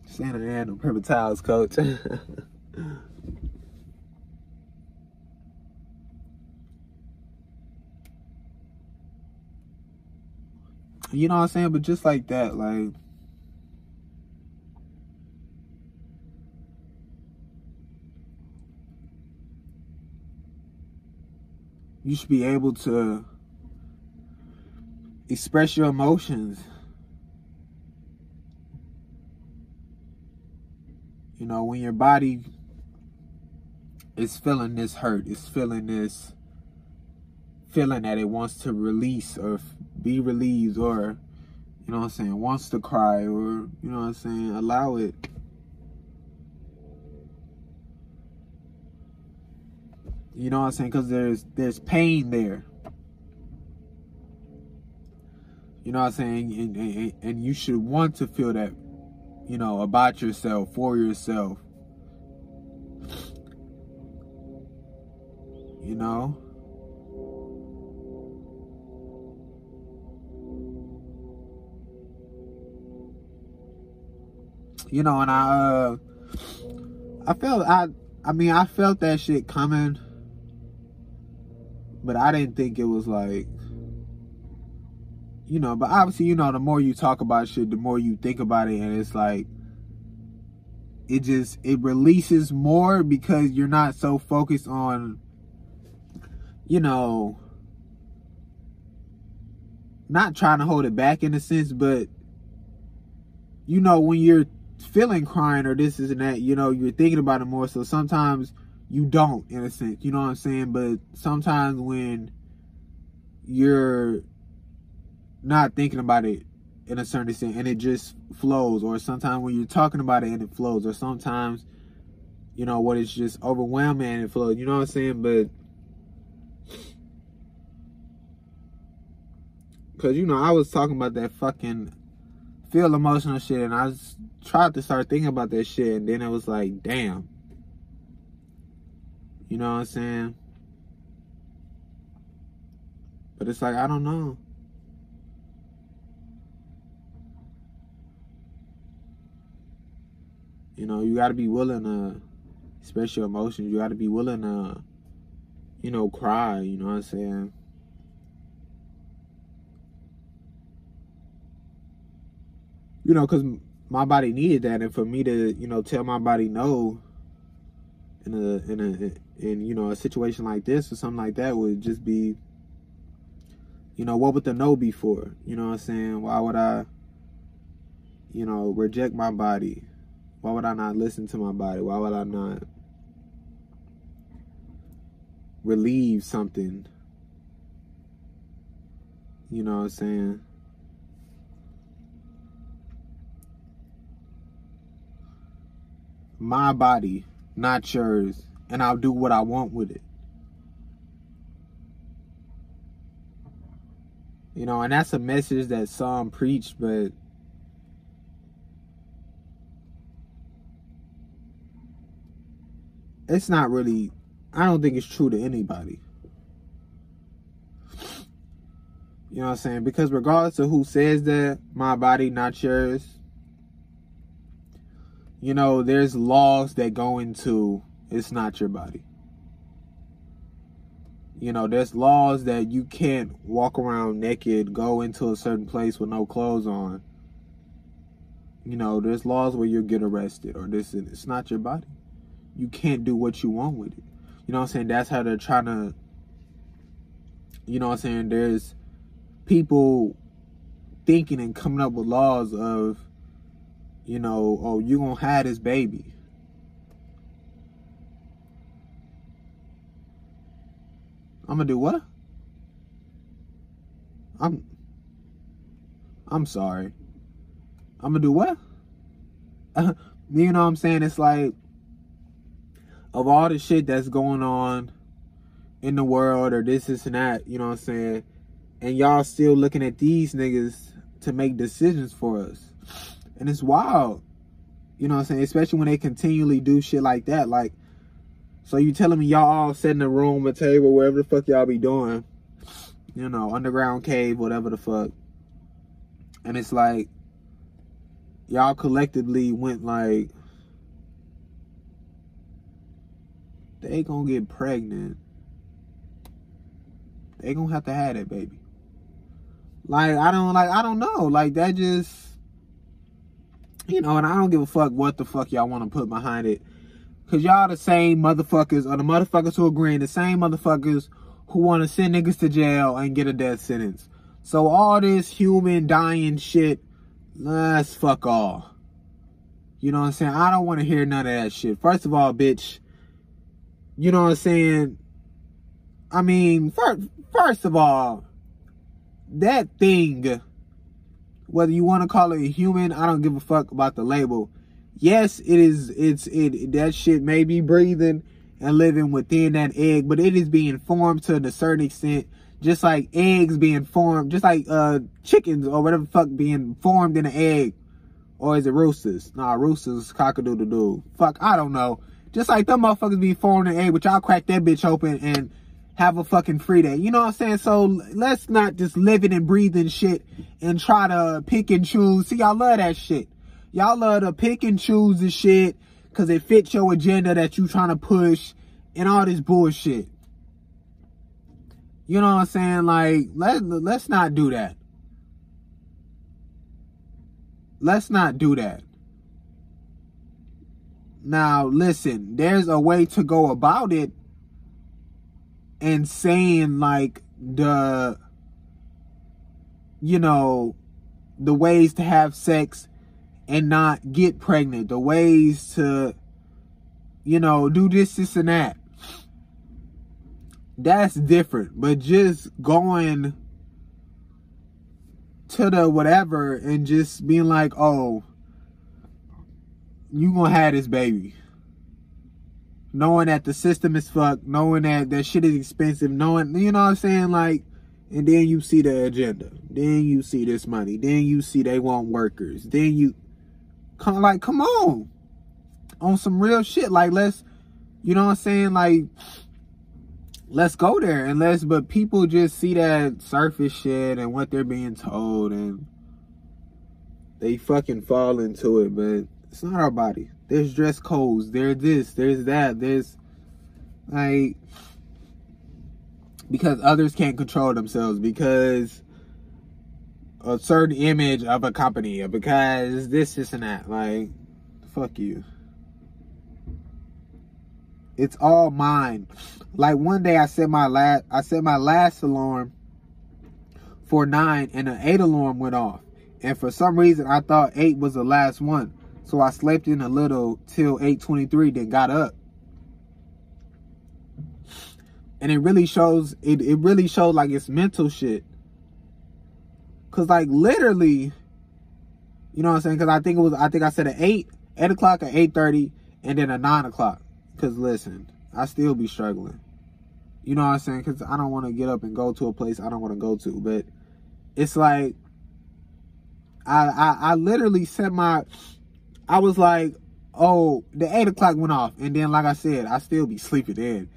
[SPEAKER 1] Santa Ana, no paper towels, coach. [laughs] you know what I'm saying? But just like that, like you should be able to express your emotions. You know, when your body is feeling this hurt, is feeling this feeling that it wants to release or be relieved or, you know what I'm saying, wants to cry or, you know what I'm saying, allow it. You know what I'm saying? Because there's there's pain there. You know what I'm saying? And, and, and you should want to feel that, you know, about yourself, for yourself. You know? You know, and I uh I felt I I mean I felt that shit coming. But I didn't think it was like you know, but obviously, you know, the more you talk about shit, the more you think about it, and it's like it just it releases more because you're not so focused on, you know, not trying to hold it back in a sense, but you know, when you're feeling crying or this is and that, you know, you're thinking about it more. So sometimes you don't, in a sense, you know what I'm saying? But sometimes when you're not thinking about it in a certain extent and it just flows or sometimes when you're talking about it and it flows or sometimes you know what it's just overwhelming and it flows you know what i'm saying but [sniffs] because you know i was talking about that fucking feel emotional shit and i tried to start thinking about that shit and then it was like damn you know what i'm saying but it's like i don't know You know, you got to be willing to express your emotions. You got to be willing to, you know, cry. You know what I'm saying? You know, because my body needed that, and for me to, you know, tell my body no in a in a in you know a situation like this or something like that would just be, you know, what would the no be for? You know what I'm saying? Why would I, you know, reject my body? Why would I not listen to my body? Why would I not relieve something? You know what I'm saying? My body, not yours, and I'll do what I want with it. You know, and that's a message that some preach, but it's not really I don't think it's true to anybody. You know what I'm saying? Because regardless of who says that, my body, not yours, you know, there's laws that go into it's not your body. You know, there's laws that you can't walk around naked, go into a certain place with no clothes on. You know, there's laws where you'll get arrested or this it's not your body you can't do what you want with it. You know what I'm saying? That's how they're trying to you know I'm saying? There's people thinking and coming up with laws of, you know, oh, you gonna have this baby. I'm gonna do what? I'm I'm sorry. I'm gonna do what? [laughs] you know what I'm saying? It's like of all the shit that's going on in the world or this, this, and that, you know what I'm saying? And y'all still looking at these niggas to make decisions for us. And it's wild. You know what I'm saying? Especially when they continually do shit like that. Like, so you telling me y'all all sit in a room, a table, wherever the fuck y'all be doing. You know, underground cave, whatever the fuck. And it's like, y'all collectively went like, they gonna get pregnant, they gonna have to have that baby. Like I don't like I don't know. Like that just you know, and I don't give a fuck what the fuck y'all want to put behind it. Cause y'all the same motherfuckers or the motherfuckers who agree, the same motherfuckers who want to send niggas to jail and get a death sentence. So all this human dying shit, let's fuck all. You know what I'm saying? I don't want to hear none of that shit. First of all, bitch, you know what I'm saying? I mean, first, first of all, that thing, whether you want to call it a human, I don't give a fuck about the label. Yes, it is, it's, it, that shit may be breathing and living within that egg, but it is being formed to a certain extent, just like eggs being formed, just like uh chickens or whatever fuck being formed in an egg. Or is it roosters? Nah, roosters, cock-a-doodle-doo. Fuck, I don't know. Just like them motherfuckers be formed in an egg, but y'all crack that bitch open and have a fucking free day. You know what I'm saying? So let's not just living and breathing shit and try to pick and choose. See, y'all love that shit. Y'all love to pick and choose the shit because it fits your agenda that you trying to push and all this bullshit. You know what I'm saying? Like, let, let's not do that. Let's not do that. Now, listen, there's a way to go about it and saying like the you know the ways to have sex and not get pregnant the ways to you know do this this and that. That's different but just going to the whatever and just being like oh you gonna have this baby knowing that the system is fucked, knowing that that shit is expensive, knowing, you know what I'm saying? Like, and then you see the agenda. Then you see this money. Then you see they want workers. Then you, come like, come on. On some real shit. Like, let's, you know what I'm saying? Like, let's go there. And let's, but people just see that surface shit and what they're being told and they fucking fall into it, but it's not our body. There's dress codes. There's this. There's that. There's like because others can't control themselves because a certain image of a company or because this, this, and that. Like, fuck you. It's all mine. Like one day I set my last I set my last alarm for nine and an eight alarm went off. And for some reason I thought eight was the last one. So I slept in a little till 8:23, then got up. And it really shows it, it really shows like it's mental shit. Cause like literally, you know what I'm saying? Cause I think it was I think I said at eight, eight o'clock at eight thirty, and then at nine o'clock. Cause listen, I still be struggling. You know what I'm saying? Cause I don't want to get up and go to a place I don't want to go to. But it's like I I, I literally set my I was like, oh, the eight o'clock went off, and then like I said, I still be sleeping in.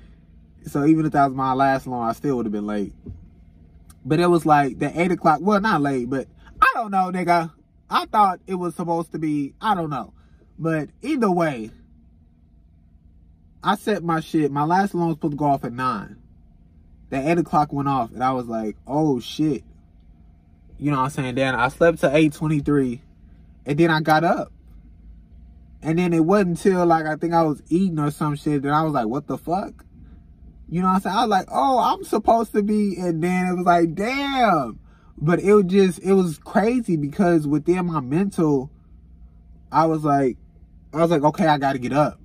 [SPEAKER 1] So even if that was my last alarm, I still would have been late. But it was like the eight o'clock. Well, not late, but I don't know, nigga. I thought it was supposed to be. I don't know, but either way, I set my shit. My last alarm was supposed to go off at nine. The eight o'clock went off, and I was like, oh shit. You know what I'm saying? Then I slept to eight twenty three, and then I got up. And then it wasn't until like I think I was eating or some shit that I was like, what the fuck? You know what I'm saying? I was like, oh, I'm supposed to be, and then it was like, damn. But it was just, it was crazy because within my mental, I was like, I was like, okay, I gotta get up.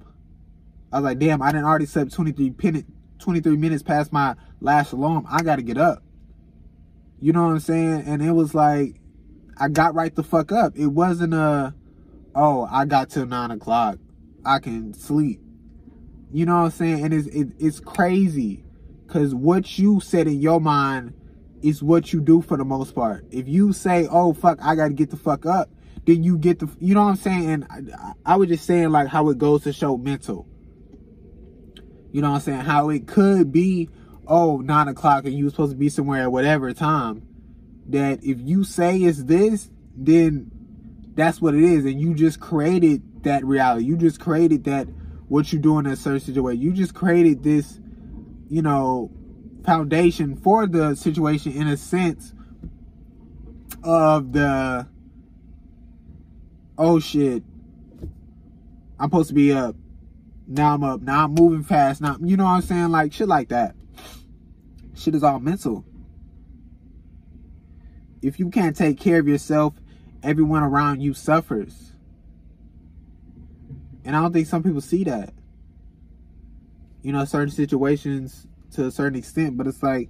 [SPEAKER 1] I was like, damn, I didn't already slept 23, pin 23 minutes past my last alarm. I gotta get up. You know what I'm saying? And it was like, I got right the fuck up. It wasn't a, oh, I got till nine o'clock. I can sleep. You know what I'm saying? And it's it, it's crazy because what you said in your mind is what you do for the most part. If you say, "Oh fuck, I got to get the fuck up," then you get the. You know what I'm saying? And I, I was just saying like how it goes to show mental. You know what I'm saying? How it could be, oh, nine o'clock and you were supposed to be somewhere at whatever time. That if you say it's this, then that's what it is. And you just created that reality. You just created that what you do in a certain situation. You just created this, you know, foundation for the situation in a sense of the oh shit. I'm supposed to be up. Now I'm up. Now I'm moving fast. Now you know what I'm saying? Like shit like that. Shit is all mental. If you can't take care of yourself everyone around you suffers. And I don't think some people see that. You know, certain situations to a certain extent, but it's like,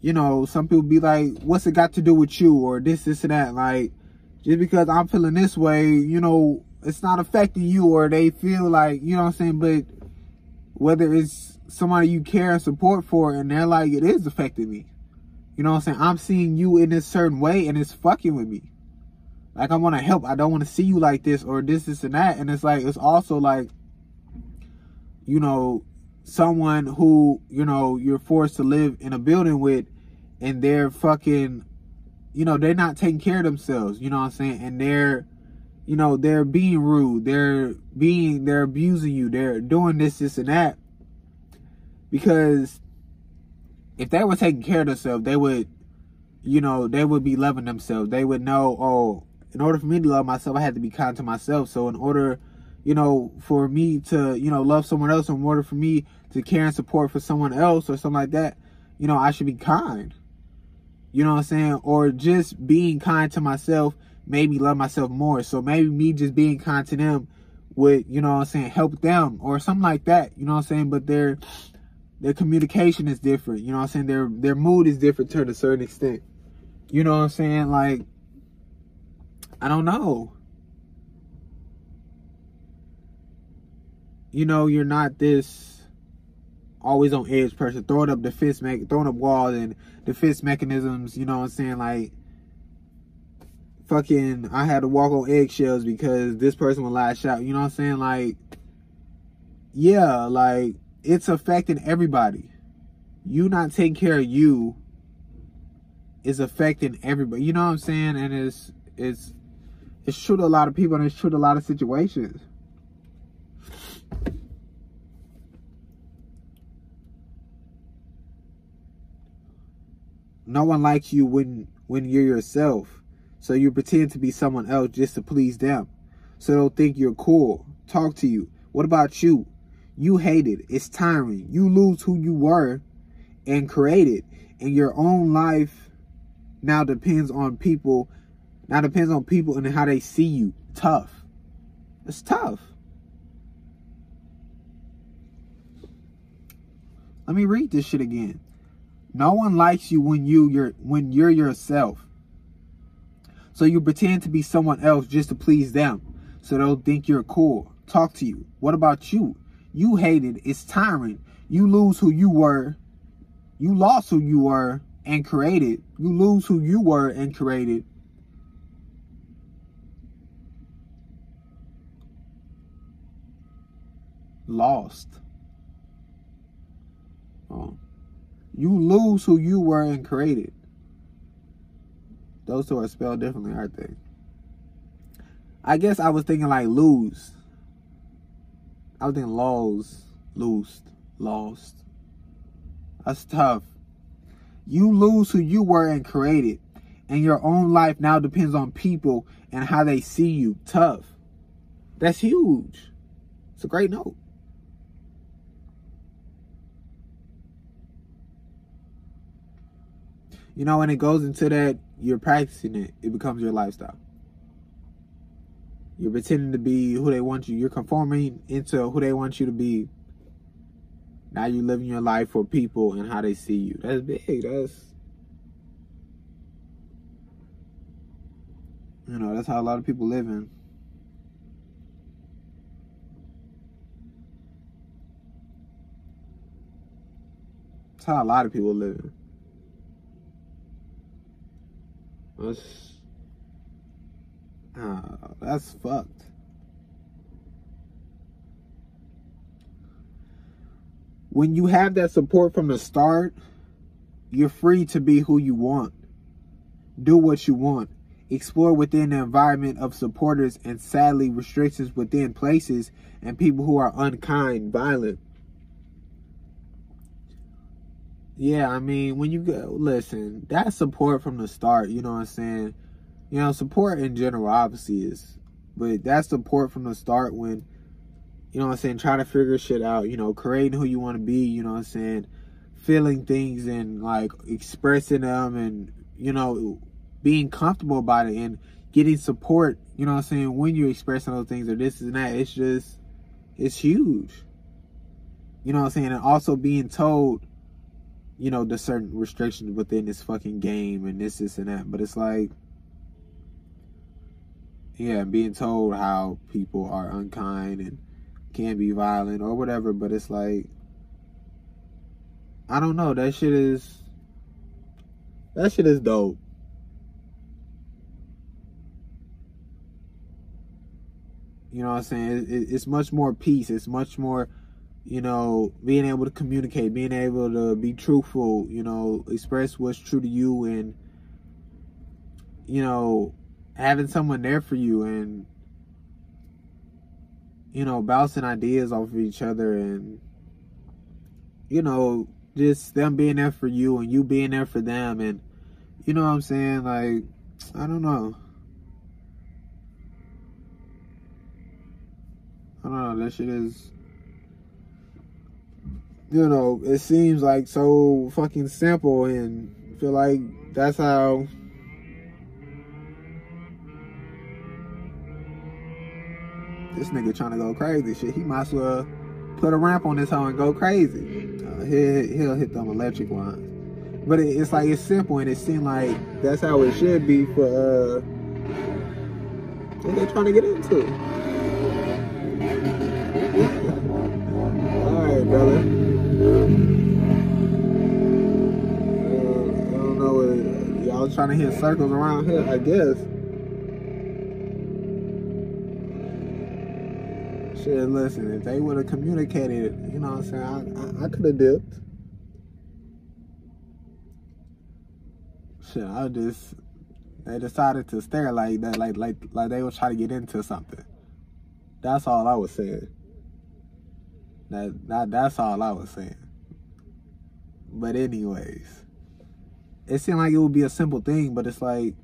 [SPEAKER 1] you know, some people be like, what's it got to do with you? Or this, this, and that. Like, just because I'm feeling this way, you know, it's not affecting you, or they feel like, you know what I'm saying? But whether it's somebody you care and support for and they're like, it is affecting me. You know what I'm saying? I'm seeing you in this certain way and it's fucking with me. Like I want to help. I don't want to see you like this or this, this, and that. And it's like it's also like, you know, someone who you know you're forced to live in a building with, and they're fucking, you know, they're not taking care of themselves. You know what I'm saying? And they're, you know, they're being rude. They're being, they're abusing you. They're doing this, this, and that. Because if they were taking care of themselves, they would, you know, they would be loving themselves. They would know, oh, in order for me to love myself, I had to be kind to myself. So in order, you know, for me to, you know, love someone else, in order for me to care and support for someone else or something like that, you know, I should be kind. You know what I'm saying? Or just being kind to myself made me love myself more. So maybe me just being kind to them would, you know what I'm saying, help them or something like that. You know what I'm saying? But their their communication is different. You know what I'm saying? Their their mood is different to a certain extent. You know what I'm saying? Like I don't know. You know, you're not this always on edge person, throwing up defense me- throwing up walls and defense mechanisms, you know what I'm saying? Like fucking I had to walk on eggshells because this person will lash out. You know what I'm saying? Like yeah, like it's affecting everybody. You not taking care of you is affecting everybody. You know what I'm saying? And it's it's true to a lot of people and true to a lot of situations. No one likes you when when you're yourself. So you pretend to be someone else just to please them. So they'll think you're cool. Talk to you. What about you? You hate it. It's tiring. You lose who you were and created. And your own life now depends on people now depends on people and how they see you. Tough. It's tough. Let me read this shit again. No one likes you when you you're when you're yourself. So you pretend to be someone else just to please them. So they'll think you're cool. Talk to you. What about you? You hate it. It's tiring. You lose who you were. You lost who you were and created. You lose who you were and created lost. Oh. You lose who you were and created. Those two are spelled differently, aren't they? I guess I was thinking like lose. I was thinking lost, lost. That's tough. You lose who you were and created. And your own life now depends on people and how they see you. Tough. That's huge. It's a great note. You know, when it goes into that, you're practicing it, it becomes your lifestyle. You're pretending to be who they want you. You're conforming into who they want you to be. Now you're living your life for people and how they see you. That's big. That's you know, that's how a lot of people live in. That's how a lot of people live in. That's, uh, that's fucked. When you have that support from the start, you're free to be who you want. Do what you want. Explore within the environment of supporters and sadly restrictions within places and people who are unkind, violent, yeah, I mean, when you go, listen, that support from the start, you know what I'm saying? You know, support in general obviously is, but that support from the start when, you know what I'm saying, trying to figure shit out, you know, creating who you want to be, you know what I'm saying, feeling things and like expressing them and, you know, being comfortable about it and getting support, you know what I'm saying, when you're expressing those things or this and that, it's just, it's huge. You know what I'm saying? And also being told, you know, the certain restrictions within this fucking game and this, this, and that. But it's like, yeah, being told how people are unkind and can be violent or whatever, but it's like I don't know. That shit is that shit is dope. You know what I'm saying? It, it, it's much more peace. It's much more, you know, being able to communicate, being able to be truthful, you know, express what's true to you and, you know, having someone there for you and, you know, bouncing ideas off of each other and, you know, just them being there for you and you being there for them and, you know what I'm saying? Like, I don't know. I don't know. That shit is, you know, it seems like so fucking simple, and feel like that's how. This nigga trying to go crazy. Shit, he might as well put a ramp on this hoe and go crazy. Uh, he'll, he'll hit them electric ones. But it, it's like it's simple, and it seems like that's how it should be for uh, what they trying to get into. What y'all trying to hit circles around here, I guess. Shit, listen, if they would have communicated, you know what I'm saying, I, I, I could have dipped. Shit, I just, they decided to stare like that, like, like, like they were trying to get into something. That's all I was saying. That, that that's all I was saying. But anyways, it seemed like it would be a simple thing, but it's like,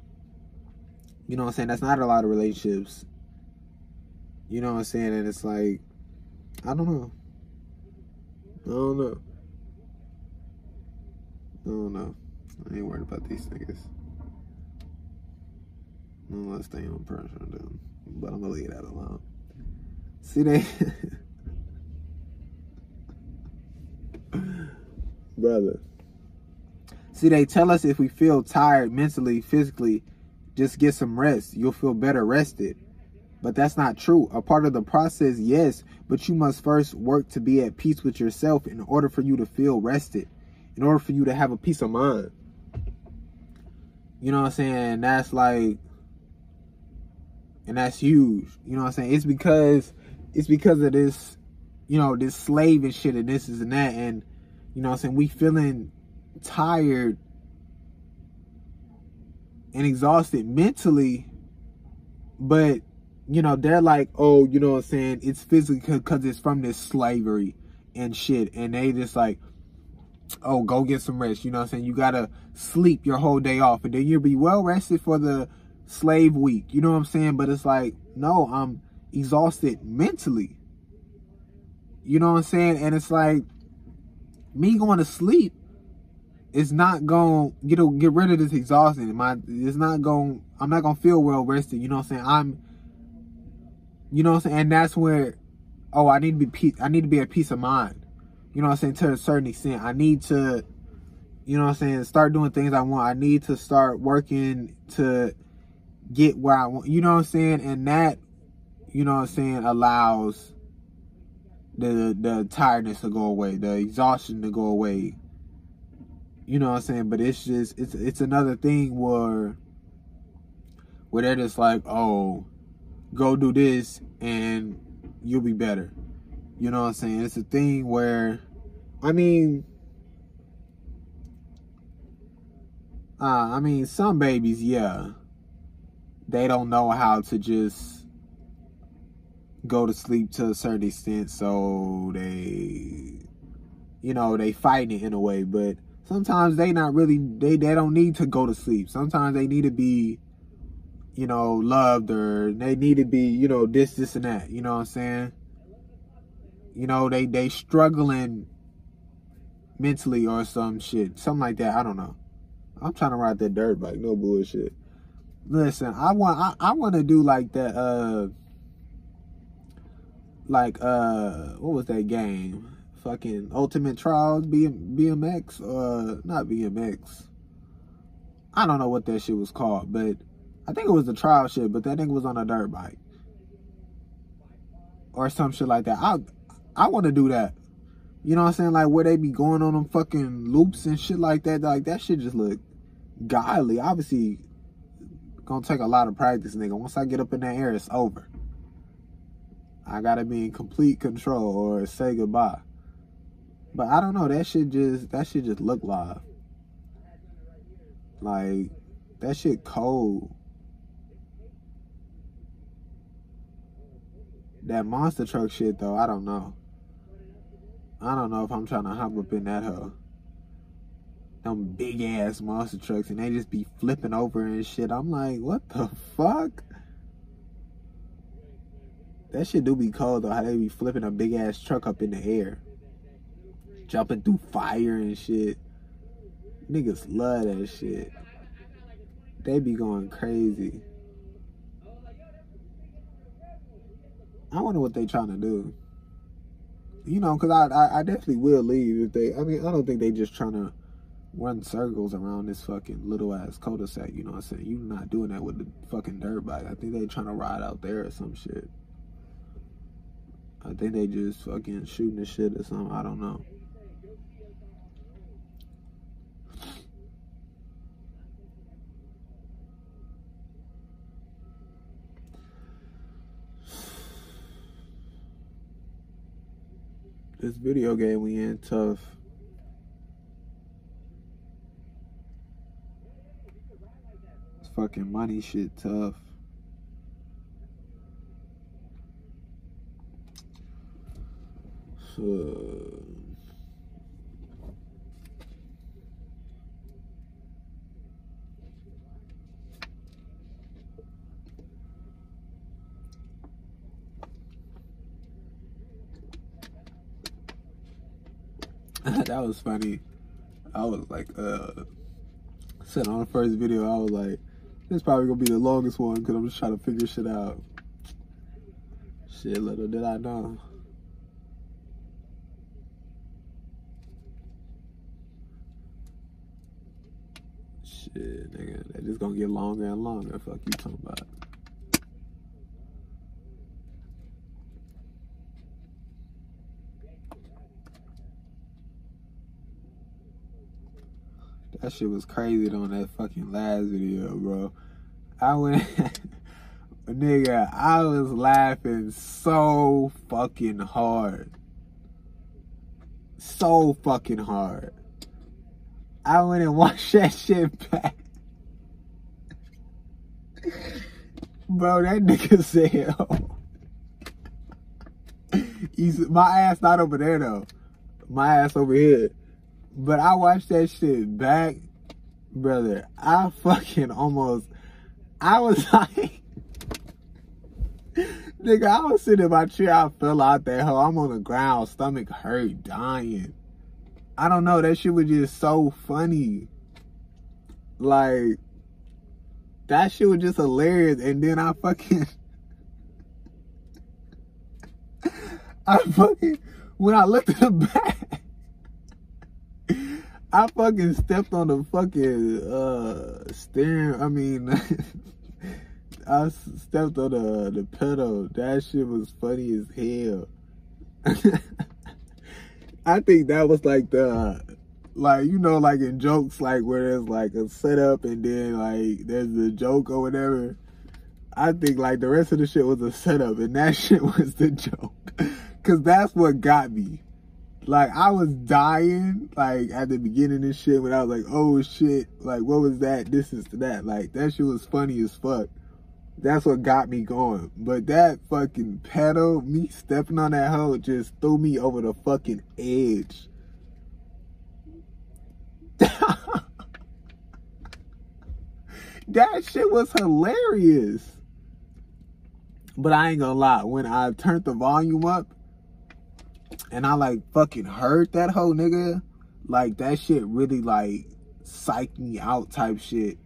[SPEAKER 1] you know what I'm saying? That's not a lot of relationships. You know what I'm saying? And it's like, I don't know. I don't know. I don't know. I ain't worried about these niggas. Unless they on pressure, person, but I'm gonna leave that alone. See they [laughs] brother. See, they tell us if we feel tired mentally, physically, just get some rest. You'll feel better rested. But that's not true. A part of the process, yes, but you must first work to be at peace with yourself in order for you to feel rested, in order for you to have a peace of mind. You know what I'm saying? That's like, and that's huge. You know what I'm saying? It's because, it's because of this, you know, this slave and shit and this is and that. And, you know what I'm saying? We feeling tired and exhausted mentally, but you know, they're like, oh, you know what I'm saying? It's physically because it's from this slavery and shit. And they just like, oh, go get some rest. You know what I'm saying? You gotta sleep your whole day off. And then you'll be well rested for the slave week. You know what I'm saying? But it's like, no, I'm exhausted mentally. You know what I'm saying? And it's like, me going to sleep is not going to get get rid of this exhaustion. My it's not going I'm not going to feel well rested, you know what I'm saying? I'm you know what I'm saying? And that's where oh, I need to be I need to be at peace of mind. You know what I'm saying? To a certain extent, I need to you know what I'm saying, start doing things I want. I need to start working to get where I want. You know what I'm saying? And that you know what I'm saying allows the the tiredness to go away, the exhaustion to go away. You know what I'm saying? But it's just it's it's another thing where where they're just like, oh, go do this and you'll be better. You know what I'm saying? It's a thing where I mean uh I mean some babies, yeah. They don't know how to just go to sleep to a certain extent, so they, you know, they fight it in a way. But sometimes they not really, they they don't need to go to sleep. Sometimes they need to be, you know, loved or they need to be, you know, this, this, and that. You know what I'm saying? You know, they they struggling mentally or some shit, something like that. I don't know. I'm trying to ride that dirt bike, no bullshit. Listen, I want I, I want to do like that. uh like uh what was that game? Fucking Ultimate Trials BM, BMX uh not BMX. I don't know what that shit was called, but I think it was the trial shit, but that nigga was on a dirt bike. or some shit like that. I I want to do that. You know what I'm saying? Like where they be going on them fucking loops and shit like that. Like that shit just look godly. Obviously, gonna take a lot of practice, nigga. Once I get up in that air, it's over. I gotta be in complete control or say goodbye. But I don't know. That shit just that shit just look live. Like that shit cold. That monster truck shit though, I don't know. I don't know if I'm trying to hop up in that hole. Them big ass monster trucks and they just be flipping over and shit. I'm like, what the fuck? That shit do be cold though, how they be flipping a big ass truck up in the air. Jumping through fire and shit. Niggas love that shit. They be going crazy. I wonder what they trying to do. You know, because I, I, I definitely will leave if they. I mean, I don't think they just trying to run circles around this fucking little ass cul-de-sac. You know what I'm saying? You not doing that with the fucking dirt bike. I think they trying to ride out there or some shit. I think they just fucking shooting the shit or something. I don't know. This video game we in tough. This fucking money shit tough. So, [laughs] that was funny. I was like, uh, said on the first video, I was like, this probably gonna be the longest one because I'm just trying to figure shit out. Shit, little did I know. Shit, nigga, that just gonna get longer and longer. Fuck you talking about. That shit was crazy on that fucking last video, bro. I went, [laughs] nigga, I was laughing so fucking hard. So fucking hard. I went and [laughs] watched that shit back. Bro, that nigga [laughs] said, oh. He's, my ass not over there though. My ass over here. But I watched that shit back, brother. I fucking almost, I was [laughs] like, nigga, I was sitting in my chair. I fell out that hole. I'm on the ground, stomach hurt, dying. I don't know. That shit was just so funny. Like, that shit was just hilarious. And then I fucking, [laughs] I fucking, when I looked at the back, I fucking stepped on the fucking uh steering. I mean, [laughs] I stepped on the the pedal. That shit was funny as hell. [laughs] I think that was like the like you know like in jokes like where there's like a setup and then like there's the joke or whatever. I think like the rest of the shit was a setup and that [laughs] shit was the joke. Cause that's what got me. Like I was dying, like at the beginning of shit when I was like, oh shit, like what was that? This is that. Like that shit was funny as fuck. That's what got me going. But that fucking pedal, me stepping on that hoe just threw me over the fucking edge. [laughs] that shit was hilarious. But I ain't gonna lie, when I turned the volume up, and I like fucking heard that whole nigga, like that shit really like psyched me out type shit.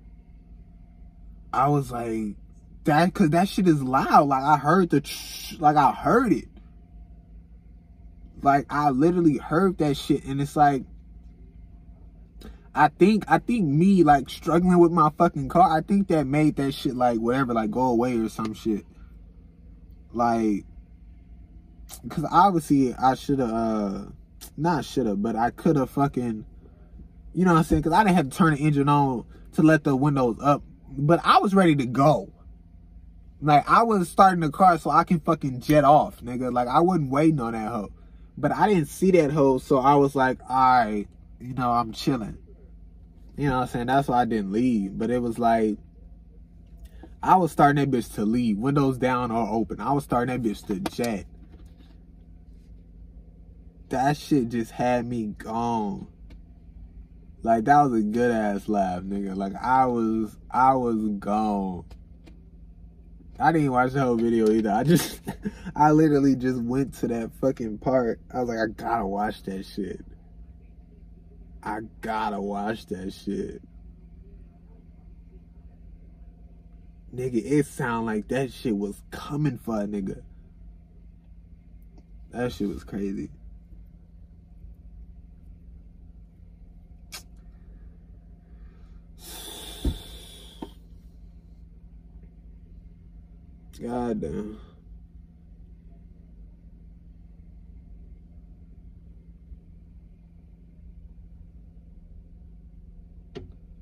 [SPEAKER 1] I was like, that, cause that shit is loud. Like I heard the, like I heard it. Like I literally heard that shit and it's like, I think, I think me like struggling with my fucking car, I think that made that shit like whatever, like go away or some shit. Like, because obviously I should have, uh, not should have, but I could have fucking, you know what I'm saying? Because I didn't have to turn the engine on to let the windows up, but I was ready to go. Like I was starting the car so I can fucking jet off, nigga. Like I wasn't waiting on that hoe. But I didn't see that hoe, so I was like, alright, you know, I'm chilling. You know what I'm saying? That's why I didn't leave. But it was like I was starting that bitch to leave. Windows down or open. I was starting that bitch to jet. That shit just had me gone. Like that was a good ass laugh, nigga. Like I was I was gone. I didn't watch the whole video either. I just [laughs] I literally just went to that fucking part. I was like, I gotta watch that shit. I gotta watch that shit. Nigga, it sound like that shit was coming for a nigga. That shit was crazy. God damn. Mm-hmm.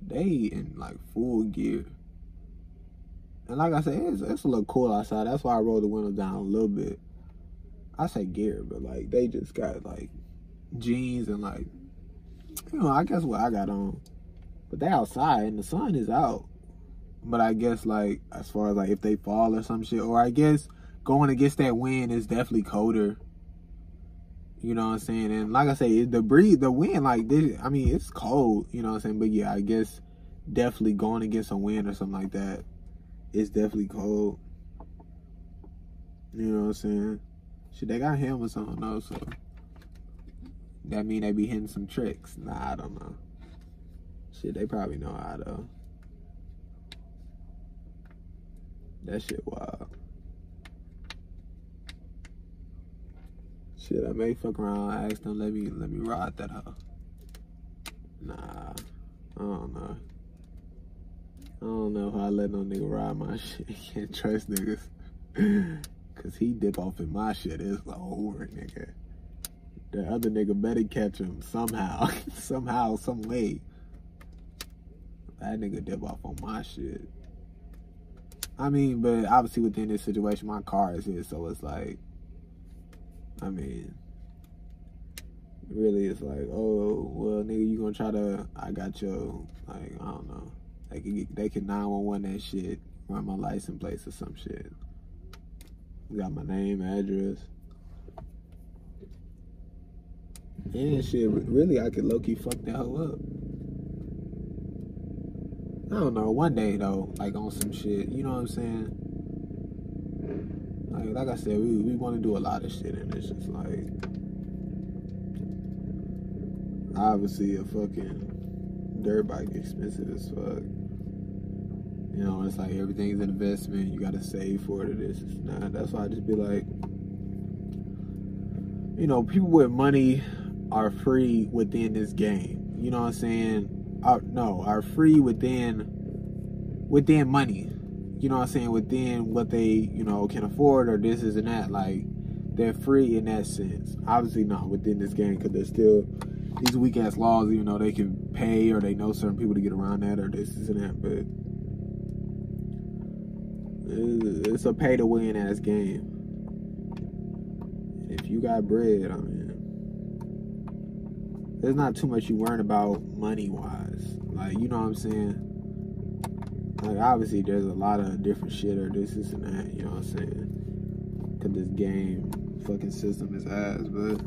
[SPEAKER 1] They in like full gear. And like I said, it's, it's a little cool outside. That's why I rolled the window down a little bit. I say gear, but like they just got like jeans and like, you know, I guess what I got on. But they outside and the sun is out. But I guess like as far as like if they fall or some shit, or I guess going against that wind is definitely colder. You know what I'm saying? And like I say, the breeze, the wind, like this, I mean, it's cold. You know what I'm saying? But yeah, I guess definitely going against a wind or something like that, it's definitely cold. You know what I'm saying? Shit, they got helmets on though, so that mean they be hitting some tricks. Nah, I don't know. Shit, they probably know how though. That shit wild. Shit, I may fuck around and ask them let me let me ride that hoe. Nah, I don't know. I don't know how I let no nigga ride my [laughs] shit. Can't trust niggas. [laughs] Cause he dip off in my shit. It's over, nigga. The other nigga better catch him somehow. [laughs] somehow, some way. That nigga dip off on my shit. I mean, but obviously within this situation, my car is here, so it's like, I mean, really, it's like, oh, well, nigga, you gonna try to? I got your, like, I don't know. They can get, they can 911 that shit, run my license plates or some shit. Got my name, address. And shit, really, I could low key fuck that hoe up. I don't know, one day though, like on some shit, you know what I'm saying? Like, like I said, we, we want to do a lot of shit and it's just like, obviously a fucking dirt bike expensive as fuck. You know, it's like everything's an investment. You gotta save for it. Is not. That's why I just be like, you know, people with money are free within this game. You know what I'm saying? Are no are free within within money. You know what I'm saying? Within what they you know can afford or this is and that. Like they're free in that sense. Obviously not within this game because there's still these weak ass laws. Even though they can pay or they know certain people to get around that or this is and that, but it's a pay to win ass game. If you got bread, I mean there's not too much you learn about money wise. Like, you know what I'm saying? Like, obviously, there's a lot of different shit or this, this, and that, you know what I'm saying? Because this game fucking system is ass, but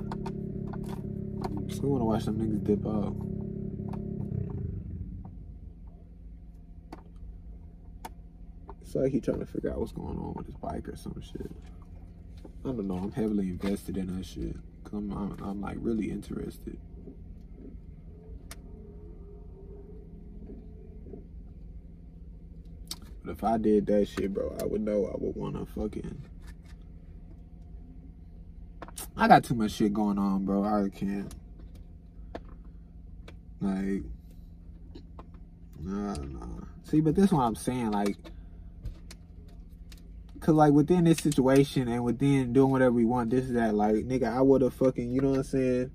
[SPEAKER 1] we want to watch some niggas dip out. It's like he trying to figure out what's going on with his bike or some shit. I don't know. I'm heavily invested in that shit. Cause I'm, I'm, I'm like really interested. But if I did that shit, bro, I would know I would want to fucking. I got too much shit going on, bro. I can't. Like, nah, nah. See, but this is what I'm saying. Like, cause like within this situation and within doing whatever we want, this is that. Like nigga, I would have fucking, you know what I'm saying?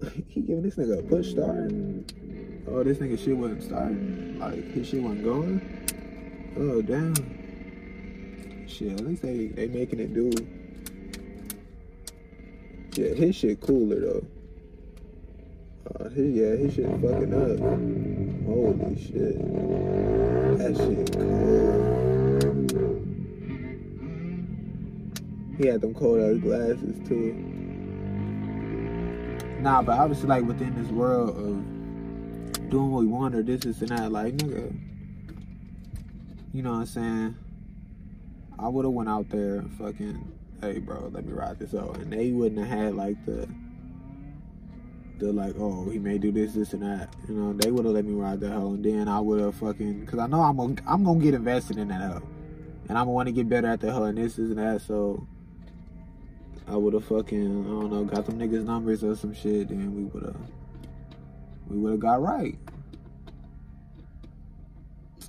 [SPEAKER 1] [laughs] he giving this nigga a push start. Oh, this nigga shit wasn't starting. Like his shit wasn't going. Oh damn. Shit, at least they they making it do. Yeah, his shit cooler though. Uh, his, yeah, his shit fucking up. Holy shit. That shit cold. He had them cold ass glasses too. Nah, but obviously like within this world of doing what we want or this, this and that, like nigga. You know what I'm saying? I would have went out there and fucking, hey bro, let me ride this out. And they wouldn't have had like the the like, oh, he may do this, this, and that. You know, they would have let me ride the hoe, and then I would have fucking, cause I know I'm gonna, I'm gonna get invested in that hoe, and I'm gonna want to get better at the hoe, and this, this, and that. So I would have fucking, I don't know, got them niggas numbers or some shit, then we would have, we would have got right.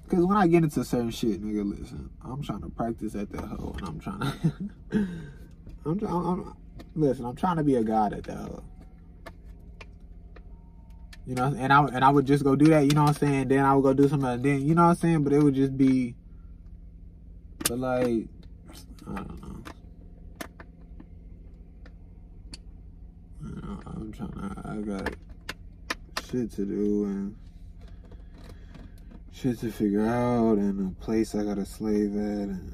[SPEAKER 1] Cause when I get into certain shit, nigga, listen, I'm trying to practice at that hoe, and I'm trying [laughs] to, I'm, I'm, I'm, listen, I'm trying to be a god at that hoe. You know, and I and I would just go do that, you know what I'm saying? Then I would go do something then, you know what I'm saying? But it would just be but like I don't know. I am trying to I got shit to do and shit to figure out and a place I gotta slave at and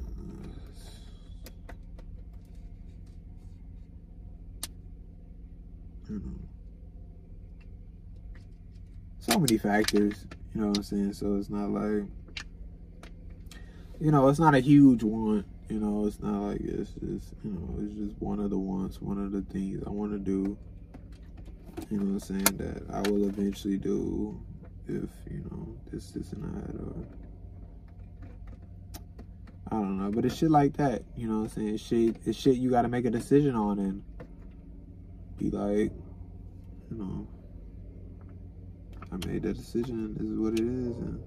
[SPEAKER 1] uh, know so many factors, you know what I'm saying? So it's not like, you know, it's not a huge one. You know, it's not like it's just, you know, it's just one of the ones, one of the things I want to do. You know what I'm saying? That I will eventually do if, you know, this, and that, or I don't know. But it's shit like that. You know what I'm saying? It's shit, it's shit you got to make a decision on and be like, you know, I made that decision. This is what it is. And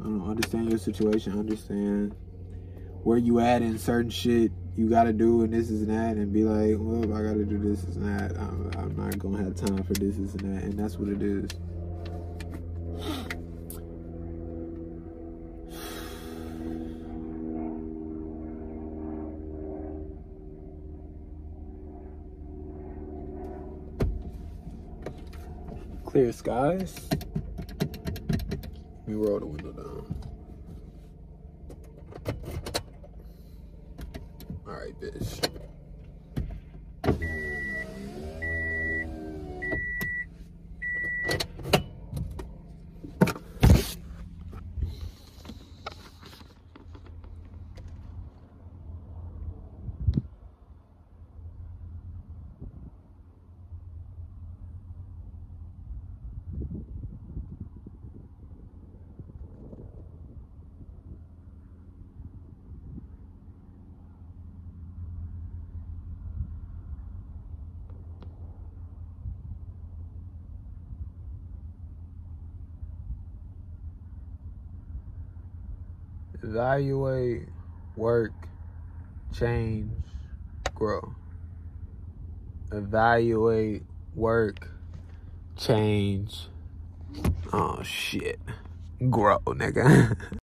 [SPEAKER 1] I don't understand your situation. Understand where you at in certain shit you gotta do and this is and that and be like, well, I gotta do this and that. I'm, I'm not gonna have time for this, this and that. And that's what it is. Clear skies. Let me roll the window down. All right, bitch. Evaluate, work, change, grow. Evaluate, work, change. Oh shit. Grow, nigga. [laughs]